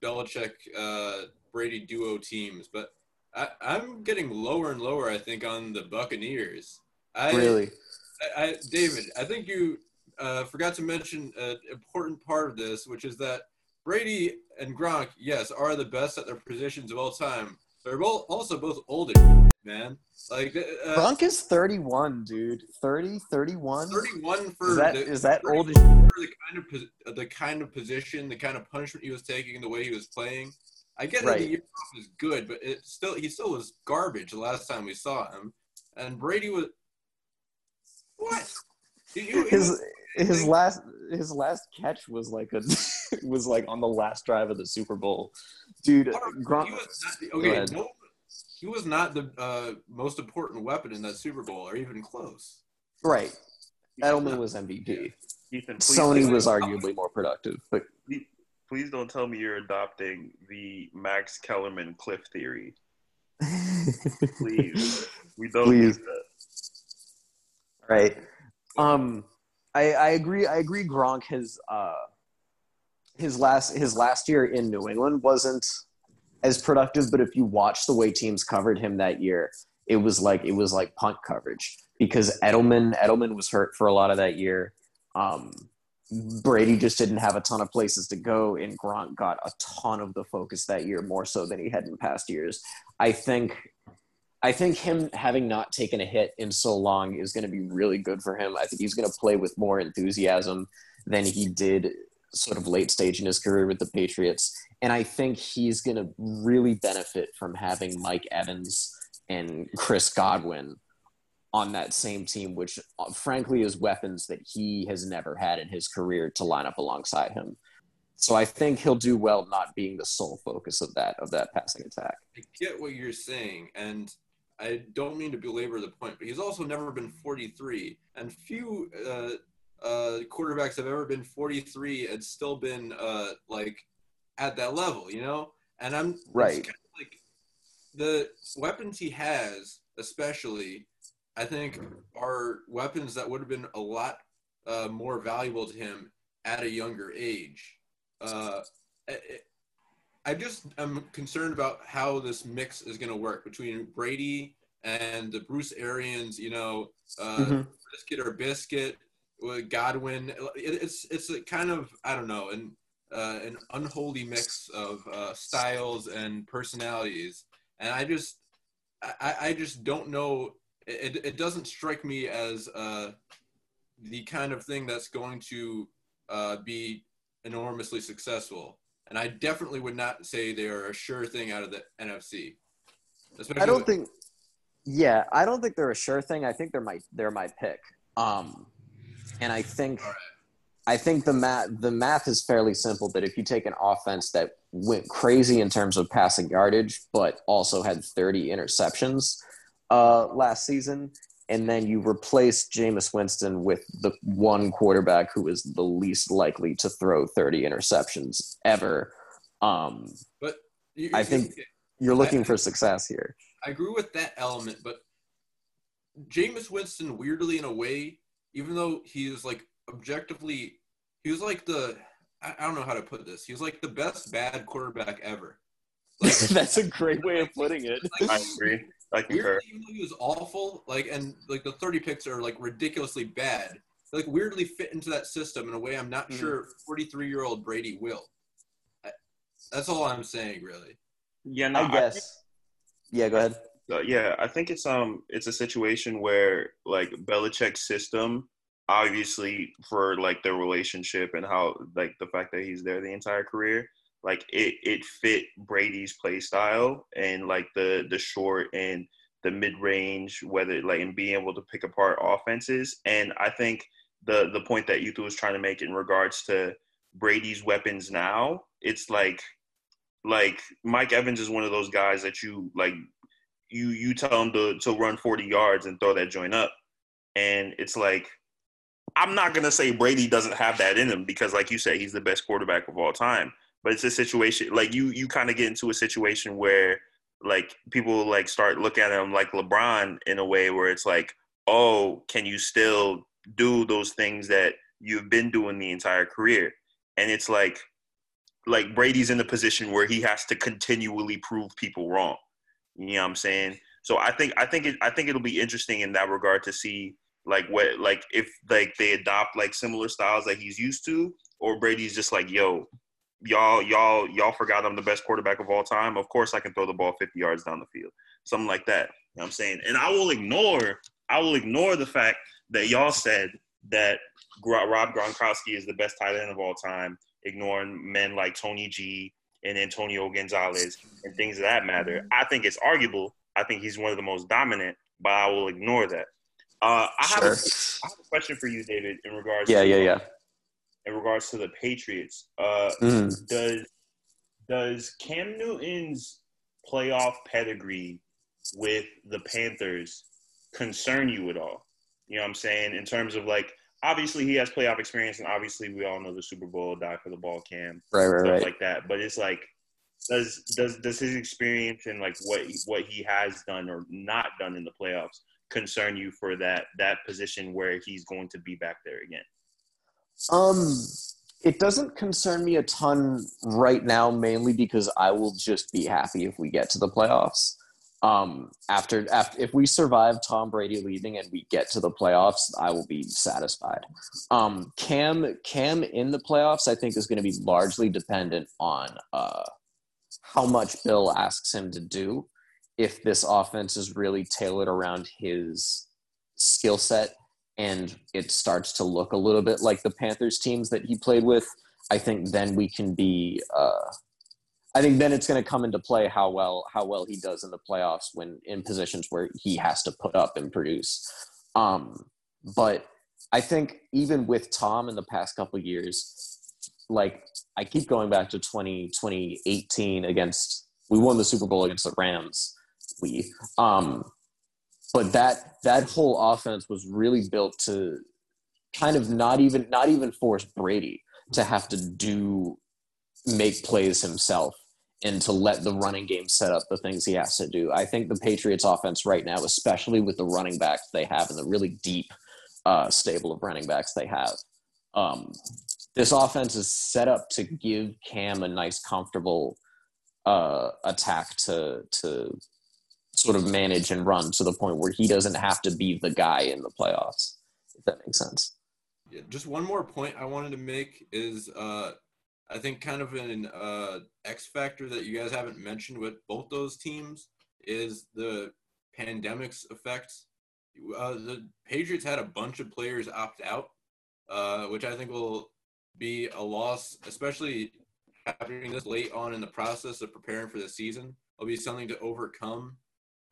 Belichick uh, Brady duo teams, but I, am getting lower and lower. I think on the Buccaneers. I, really, I, I, David, I think you uh, forgot to mention an important part of this, which is that Brady and Gronk, yes, are the best at their positions of all time. They're both also both older, man. Like uh, Gronk is 31, dude. 30, 31. 31 for is that, the, is that old? For the kind of the kind of position, the kind of punishment he was taking, the way he was playing. I get right. that the year off is good, but it still he still was garbage the last time we saw him. And Brady was what? his his last his last catch was like a was like on the last drive of the Super Bowl, dude. Gronk. okay, no, he was not the uh, most important weapon in that Super Bowl, or even close. Right. Edelman was MVP. Ethan, Sony was arguably more productive, but please don't tell me you're adopting the Max Kellerman cliff theory. please, we don't please. Right. Um, I, I agree. I agree. Gronk has uh, his last his last year in New England wasn't as productive, but if you watch the way teams covered him that year, it was like it was like punt coverage because Edelman Edelman was hurt for a lot of that year. Um, Brady just didn't have a ton of places to go, and Gronk got a ton of the focus that year, more so than he had in past years. I think, I think him having not taken a hit in so long is going to be really good for him. I think he's going to play with more enthusiasm than he did sort of late stage in his career with the Patriots. And I think he's going to really benefit from having Mike Evans and Chris Godwin on that same team, which uh, frankly is weapons that he has never had in his career to line up alongside him. So I think he'll do well not being the sole focus of that of that passing attack. I get what you're saying, and I don't mean to belabor the point, but he's also never been 43, and few uh, uh, quarterbacks have ever been 43 and still been uh, like at that level, you know. And I'm right. Kind of like the weapons he has, especially, I think, are weapons that would have been a lot uh, more valuable to him at a younger age. Uh, I just am concerned about how this mix is going to work between Brady and the Bruce Arians, you know, uh, mm-hmm. biscuit or biscuit with Godwin. It's it's a kind of I don't know an uh, an unholy mix of uh, styles and personalities, and I just I, I just don't know. It, it doesn't strike me as uh, the kind of thing that's going to uh, be enormously successful. And I definitely would not say they are a sure thing out of the NFC. I don't with- think. Yeah, I don't think they're a sure thing. I think they're my they're my pick. Um, and I think I think the math the math is fairly simple. That if you take an offense that went crazy in terms of passing yardage, but also had 30 interceptions uh, last season, and then you replace Jameis Winston with the one quarterback who is the least likely to throw 30 interceptions ever. Um, but you, I think you're looking I, for success here. I agree with that element, but Jameis Winston, weirdly in a way, even though he is like objectively, he was like the I I don't know how to put this. He was like the best bad quarterback ever. That's a great way of putting it. Like, I agree. I concur. weirdly, even though he was awful, like and like the 30 picks are like ridiculously bad. They, like weirdly fit into that system in a way I'm not Mm. sure 43 year old Brady will. I, that's all I'm saying, really. Yeah, no, I guess. Yeah, go ahead. Uh, yeah, I think it's um it's a situation where like Belichick's system, obviously for like their relationship and how like the fact that he's there the entire career, like it it fit Brady's play style and like the the short and the mid range, whether like and being able to pick apart offenses. And I think the the point that Utah was trying to make in regards to Brady's weapons now, it's like like Mike Evans is one of those guys that you like you you tell him to to run 40 yards and throw that joint up. And it's like I'm not gonna say Brady doesn't have that in him because like you said, he's the best quarterback of all time. But it's a situation like you you kind of get into a situation where like people like start looking at him like LeBron in a way where it's like, oh, can you still do those things that you've been doing the entire career? And it's like like Brady's in the position where he has to continually prove people wrong. You know what I'm saying? So I think I think it I think it'll be interesting in that regard to see like what like if like they adopt like similar styles that he's used to, or Brady's just like, yo, y'all y'all y'all forgot I'm the best quarterback of all time. Of course I can throw the ball 50 yards down the field. Something like that. You know what I'm saying? And I will ignore I will ignore the fact that y'all said that Rob Gronkowski is the best tight end of all time, ignoring men like Tony G and Antonio Gonzalez and things of that matter. I think it's arguable. I think he's one of the most dominant, but I will ignore that. Uh, I, have a. I have a question for you, David, in regards. Yeah, to, yeah, yeah. In regards to the Patriots, uh, Mhm. does does Cam Newton's playoff pedigree with the Panthers concern you at all? You know what I'm saying? In terms of like, obviously he has playoff experience, and obviously we all know the Super Bowl die for the ball cam Right, right, stuff right. like that. But it's like, does does does his experience and like what what he has done or not done in the playoffs concern you for that that position where he's going to be back there again? Um, it doesn't concern me a ton right now, mainly because I will just be happy if we get to the playoffs. Um, after after if we survive Tom Brady leaving and we get to the playoffs, I will be satisfied. Um, Cam Cam in the playoffs, I think, is going to be largely dependent on uh, how much Bill asks him to do. If this offense is really tailored around his skill set and it starts to look a little bit like the Panthers teams that he played with, I think then we can be. Uh, I think then it's going to come into play how well how well he does in the playoffs when in positions where he has to put up and produce. Um, but I think even with Tom in the past couple years, like I keep going back to 20, 2018 against we won the Super Bowl against the Rams. We um, but that that whole offense was really built to kind of not even not even force Brady to have to do make plays himself and to let the running game set up the things he has to do. I think the Patriots offense right now, especially with the running backs they have and the really deep uh, stable of running backs they have, um, this offense is set up to give Cam a nice, comfortable uh, attack to to sort of manage and run to the point where he doesn't have to be the guy in the playoffs. If that makes sense. Yeah, just one more point I wanted to make is uh, I think kind of an uh, X factor that you guys haven't mentioned with both those teams is the pandemic's effects. Uh, the Patriots had a bunch of players opt out, uh, which I think will be a loss, especially happening this late on in the process of preparing for the season. It'll be something to overcome,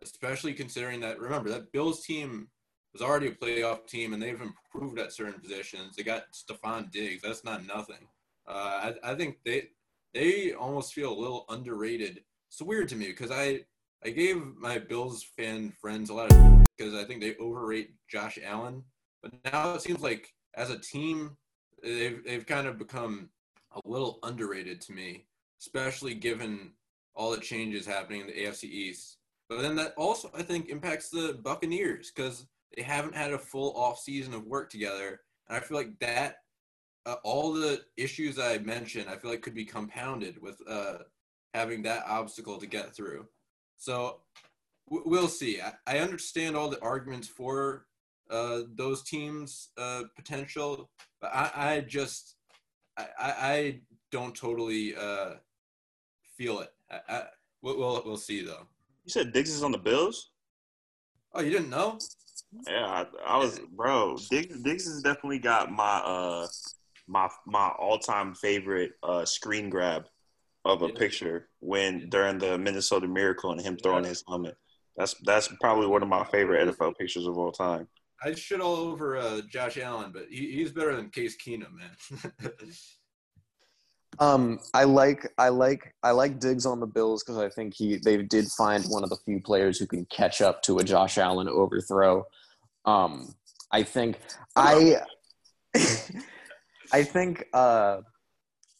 especially considering that remember that Bills team was already a playoff team and they've improved at certain positions. They got Stefon Diggs. That's not nothing. Uh, I, I think they they almost feel a little underrated. It's weird to me because I I gave my Bills fan friends a lot of because I think they overrate Josh Allen. But now it seems like as a team, they've they've kind of become a little underrated to me, especially given all the changes happening in the AFC East. But then that also I think impacts the Buccaneers because they haven't had a full off season of work together, and I feel like that uh, all the issues I mentioned, I feel like could be compounded with uh, having that obstacle to get through. So w- we'll see. I, I understand all the arguments for uh, those teams' uh, potential, but I, I just I, I don't totally uh, feel it. I, I, we'll, we'll we'll see though. You said Diggs is on the Bills. Oh, you didn't know? Yeah, I, I was, bro. Diggs, Diggs has definitely got my uh my my all time favorite uh screen grab of a Yeah. picture when during the Minnesota Miracle and him throwing his helmet. That's that's probably one of my favorite NFL pictures of all time. I shit all over uh, Josh Allen, but he, he's better than Case Keenum, man. Um, I like I like I like Diggs on the Bills because I think he they did find one of the few players who can catch up to a Josh Allen overthrow. Um, I think I I think uh,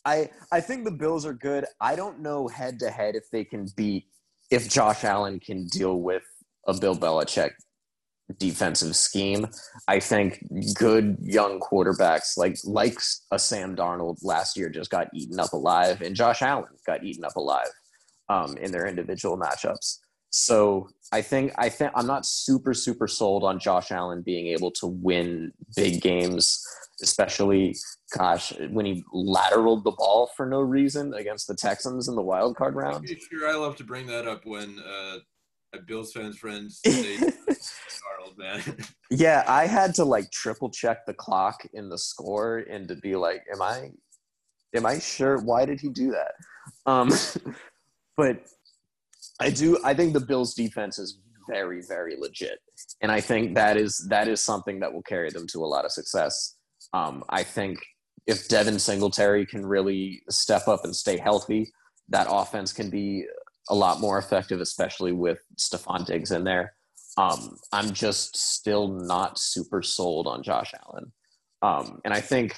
I I think the Bills are good. I don't know head to head if they can beat if Josh Allen can deal with a Bill Belichick defensive scheme. I think good young quarterbacks like like a Sam Darnold last year just got eaten up alive, and Josh Allen got eaten up alive um, in their individual matchups. So I think I think I'm not super super sold on Josh Allen being able to win big games, especially gosh when he lateraled the ball for no reason against the Texans in the wild card round. sure, I love to bring that up when uh, Bills fans friends Darnold, man. Yeah, I had to like triple check the clock in the score and to be like, am I am I sure why did he do that? Um but I do I think the Bills defense is very very legit. And I think that is that is something that will carry them to a lot of success. Um I think if Devin Singletary can really step up and stay healthy, that offense can be a lot more effective, especially with Stefon Diggs in there. Um, I'm just still not super sold on Josh Allen. Um, and I think,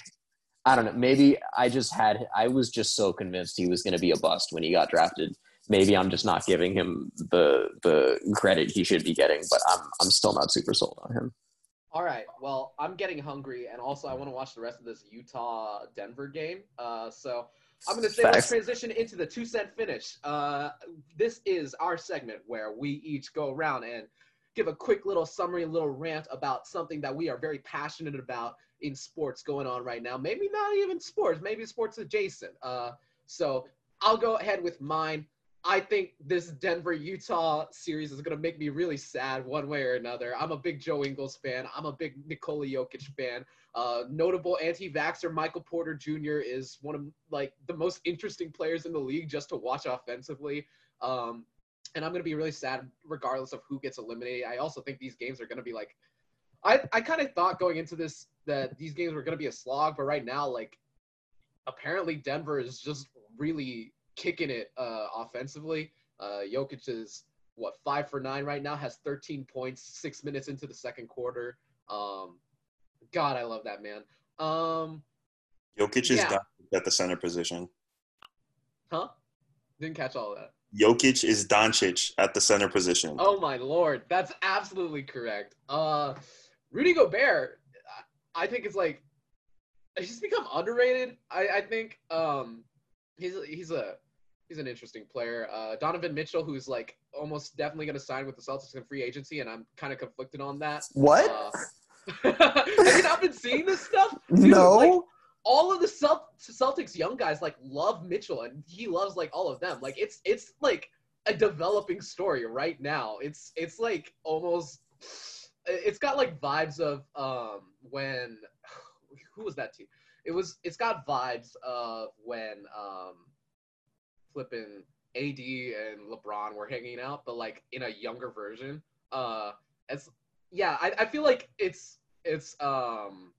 I don't know, maybe I just had, I was just so convinced he was going to be a bust when he got drafted. Maybe I'm just not giving him the the credit he should be getting, but I'm I'm still not super sold on him. All right. Well, I'm getting hungry, and also I want to watch the rest of this Utah Denver game. Uh, so I'm going to say let's transition into the two cent finish. Uh, this is our segment where we each go around and give a quick little summary, a little rant about something that we are very passionate about in sports going on right now. Maybe not even sports, maybe sports adjacent. Uh, so I'll go ahead with mine. I think this Denver Utah series is going to make me really sad one way or another. I'm a big Joe Ingles fan. I'm a big Nikola Jokic fan. Uh, notable anti-vaxxer Michael Porter Jr. is one of like the most interesting players in the league just to watch offensively. Um, and I'm going to be really sad regardless of who gets eliminated. I also think these games are going to be like I, I kind of thought going into this that these games were going to be a slog, but right now like apparently Denver is just really kicking it uh, offensively. Uh, Jokic is what five for nine right now, has 13 points, six minutes into the second quarter. Um, God, I love that man. Um, Jokic is Yeah. At the center position. huh? Didn't catch all of that. Jokic is Doncic at the center position. Oh my lord, that's absolutely correct. Uh, Rudy Gobert, I I think it's like he's become underrated. I, I think um, he's he's a he's an interesting player. Uh, Donovan Mitchell, who's like almost definitely going to sign with the Celtics in free agency, and I'm kind of conflicted on that. What? Uh, have you not been seeing this stuff? Dude, no. like, all of the Celt- Celtics young guys like love Mitchell and he loves like all of them. Like it's it's like a developing story right now. It's it's like almost it's got like vibes of um when who was that team? It was it's got vibes of when um flipping AD and LeBron were hanging out, but like in a younger version. Uh it's yeah, I, I feel like it's it's um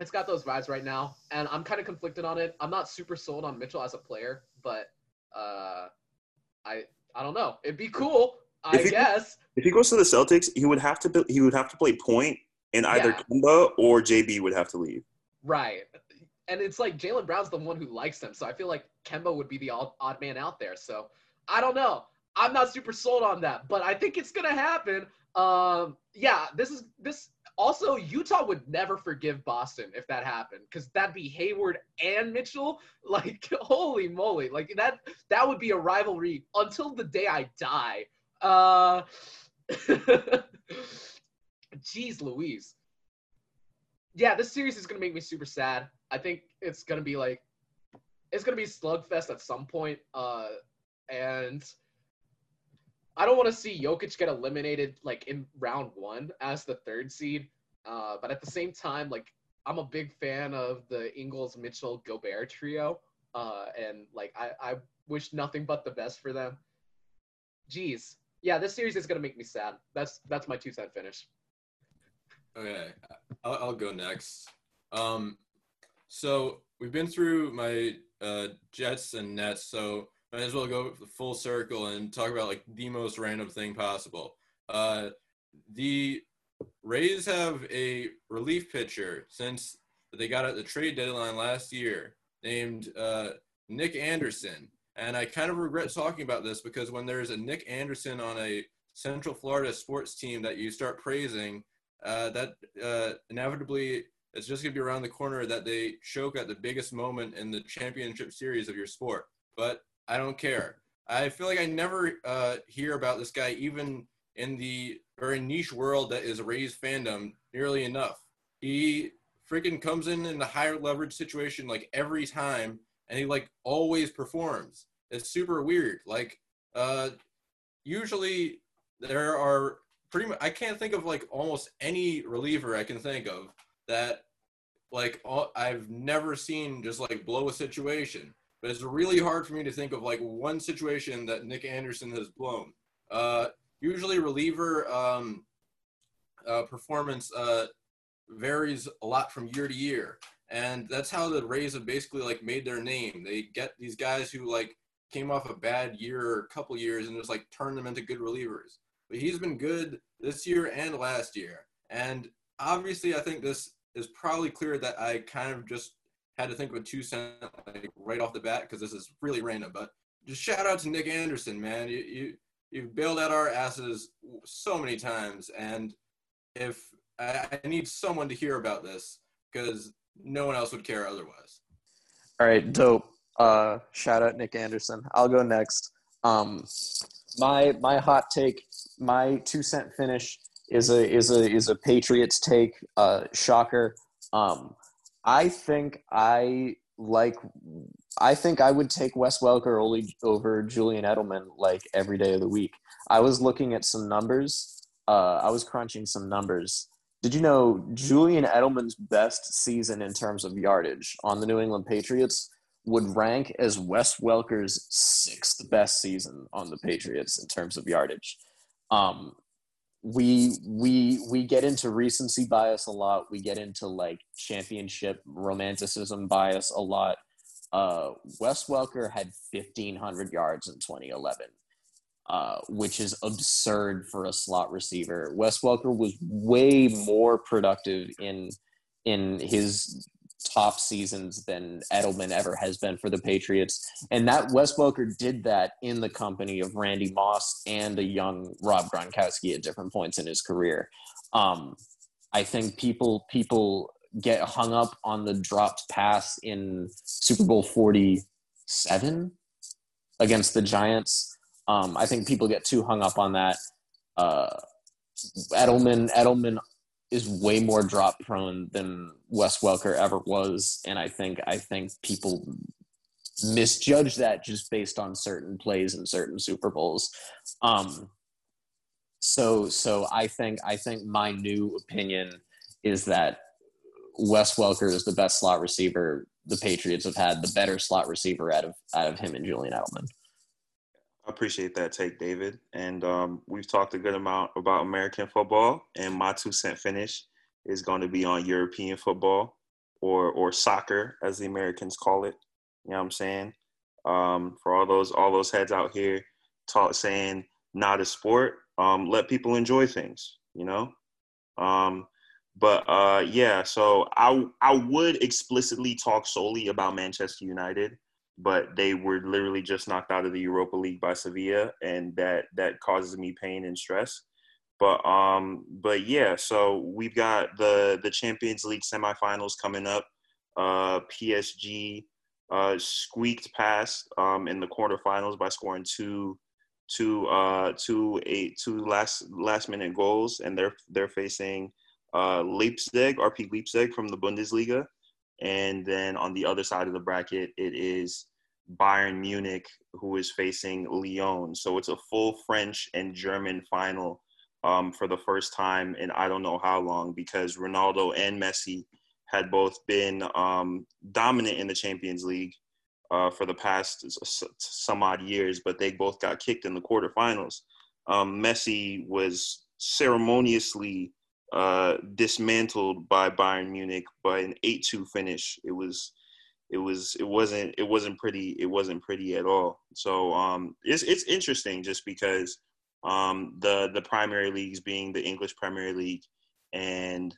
it's got those vibes right now, and I'm kind of conflicted on it. I'm not super sold on Mitchell as a player, but uh, I I don't know. It'd be cool, I If he- guess. If he goes to the Celtics, he would have to be, he would have to play point, and either Yeah. Or JB would have to leave. Right. And it's like Jaylen Brown's the one who likes them, so I feel like Kemba would be the odd, odd man out there. So I don't know. I'm not super sold on that, but I think it's gonna happen. Um, yeah, this is this Also, Utah would never forgive Boston if that happened, because that'd be Hayward and Mitchell. Like, holy moly! Like that that would be a rivalry until the day I die. Uh, jeez, Louise. Yeah, this series is gonna make me super sad. I think it's gonna be like, it's gonna be slugfest at some point. Uh, and I don't want to see Jokic get eliminated like in round one as the third seed. Uh, but at the same time, like I'm a big fan of the Ingles, Mitchell, Gobert trio. Uh, and like I, I wish nothing but the best for them. Jeez. Yeah, this series is gonna make me sad. That's that's my two cent finish. Okay, I'll, I'll go next. Um, so we've been through my uh, Jets and Nets, so might as well go full circle and talk about like the most random thing possible. Uh, the Rays have a relief pitcher since they got at the trade deadline last year named uh, Nick Anderson. And I kind of regret talking about this because when there's a Nick Anderson on a Central Florida sports team that you start praising, uh, that uh, inevitably it's just going to be around the corner that they choke at the biggest moment in the championship series of your sport. But I don't care. I feel like I never uh, hear about this guy, even in the very niche world that is Rays fandom, nearly enough. He freaking comes in in a higher leverage situation like every time, and he like always performs. It's super weird. Like, uh, usually there are pretty much. I can't think of like almost any reliever I can think of that like all, I've never seen just like blow a situation but it's really hard for me to think of like one situation that Nick Anderson has blown. Uh, usually, reliever um, uh, performance uh, varies a lot from year to year, and that's how the Rays have basically like made their name. They get these guys who like came off a bad year or a couple years and just like turn them into good relievers. But he's been good this year and last year, and obviously, I think this is probably clear that I kind of just had to think of a two cent like right off the bat because this is really random. But just shout out to Nick Anderson, man. You you you've bailed out our asses so many times, and if I, I need someone to hear about this because no one else would care otherwise. All right, dope. Uh, shout out Nick Anderson. I'll go next. Um, my my hot take, my two cent finish is a is a is a Patriots take. Uh, shocker. Um, I think I like. I think I would take Wes Welker only over Julian Edelman like every day of the week. I was looking at some numbers. Uh, I was crunching some numbers. Did you know Julian Edelman's best season in terms of yardage on the New England Patriots would rank as Wes Welker's sixth best season on the Patriots in terms of yardage? Um, we we we get into recency bias a lot. We get into like championship romanticism bias a lot. Uh wes welker had 1500 yards in 2011 uh, which is absurd for a slot receiver. Wes welker was way more productive in in his top seasons than Edelman ever has been for the Patriots. And that Wes Welker did that in the company of Randy Moss and a young Rob Gronkowski at different points in his career. Um, I think people people get hung up on the dropped pass in Super Bowl 47 against the Giants. Um, I think people get too hung up on that. Uh, Edelman Edelman is way more drop prone than Wes Welker ever was, and I think I think people misjudge that just based on certain plays and certain Super Bowls. Um, so so I think I think my new opinion is that Wes Welker is the best slot receiver the Patriots have had, the better slot receiver out of out of him and Julian Edelman. I appreciate that take, David. And um, we've talked a good amount about American football, and my two cent finish is going to be on European football or or soccer, as the Americans call it. You know what I'm saying? Um, for all those all those heads out here, talk saying not a sport. Um, let people enjoy things. You know. Um, but uh, yeah, so I I would explicitly talk solely about Manchester United but they were literally just knocked out of the Europa League by Sevilla, and that that causes me pain and stress. But um, but yeah, so we've got the the Champions League semifinals coming up. Uh, PSG uh, squeaked past um, in the quarterfinals by scoring two two uh two eight two last last minute goals and they're they're facing uh Leipzig RB Leipzig from the Bundesliga and then on the other side of the bracket it is Bayern Munich who is facing Lyon so it's a full French and German final um, for the first time in I don't know how long because Ronaldo and Messi had both been um, dominant in the Champions League uh, for the past some odd years, but they both got kicked in the quarterfinals. Um, Messi was ceremoniously uh, dismantled by Bayern Munich by an 8-2 finish. It was it was it wasn't it wasn't pretty it wasn't pretty at all. So um, it's it's interesting just because um, the the primary leagues being the English Premier League and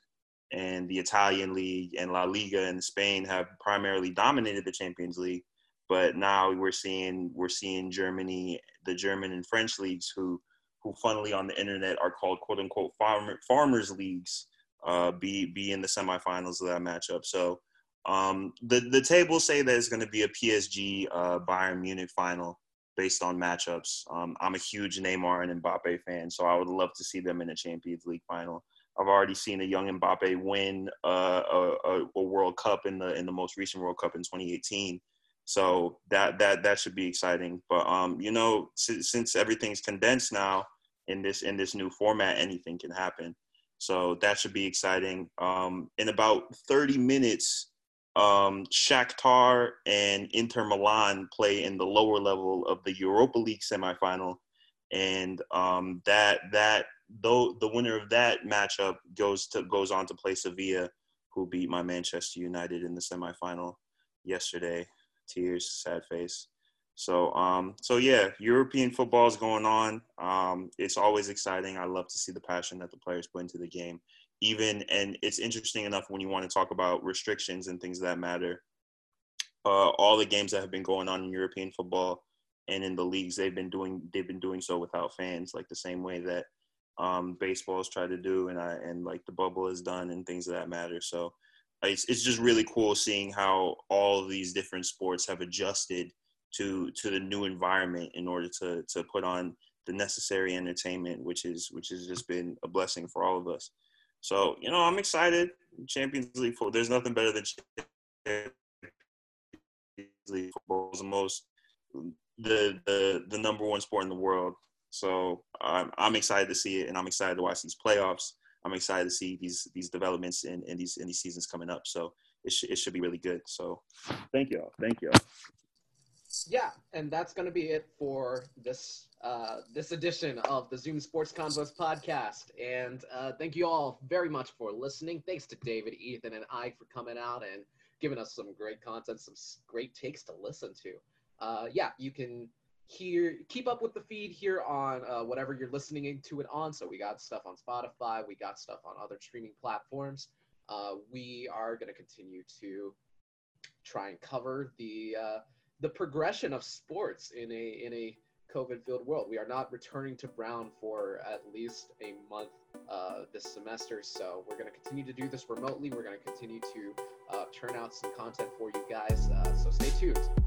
and the Italian league and La Liga in Spain have primarily dominated the Champions League but now we're seeing we're seeing Germany, the German and French leagues, who who funnily on the internet are called quote unquote farmer, farmers leagues, uh, be be in the semifinals of that matchup. So um, the the tables say that it's going to be a PSG uh, Bayern Munich final based on matchups. Um, I'm a huge Neymar and Mbappe fan, so I would love to see them in a Champions League final. I've already seen a young Mbappe win uh, a, a, World Cup in the in the most recent World Cup in 2018. So that that that should be exciting. But um, you know, since, since everything's condensed now in this in this new format, anything can happen. So that should be exciting. Um, in about 30 minutes, um, Shakhtar and Inter Milan play in the lower level of the Europa League semifinal, and um, that that though the winner of that matchup goes to goes on to play Sevilla, who beat my Manchester United in the semifinal yesterday tears, sad face. So, um, so yeah, European football is going on. Um, it's always exciting. I love to see the passion that the players put into the game. Even and it's interesting enough when you want to talk about restrictions and things that matter. Uh, all the games that have been going on in European football and in the leagues, they've been doing they've been doing so without fans, like the same way that um, baseball's tried to do, and I and like the bubble has done, and things of that matter. So it's, it's just really cool seeing how all these different sports have adjusted to to the new environment in order to to put on the necessary entertainment which is which has just been a blessing for all of us so you know i'm excited champions league football there's nothing better than champions league football the most the the the number one sport in the world so I'm, I'm excited to see it and i'm excited to watch these playoffs I'm excited to see these these developments in, in these in these seasons coming up. So it, sh- it should be really good. So thank y'all. Thank y'all. Yeah, and that's going to be it for this uh, this edition of the Zoom Sports Convos podcast. And uh, thank you all very much for listening. Thanks to David, Ethan, and I for coming out and giving us some great content, some great takes to listen to. Uh, yeah, you can here keep up with the feed here on uh, whatever you're listening to it on so we got stuff on spotify we got stuff on other streaming platforms uh, we are going to continue to try and cover the uh, the progression of sports in a in a covid filled world. We are not returning to brown for at least a month uh, this semester. So we're going to continue to do this remotely. We're going to continue to uh, turn out some content for you guys. Uh, so stay tuned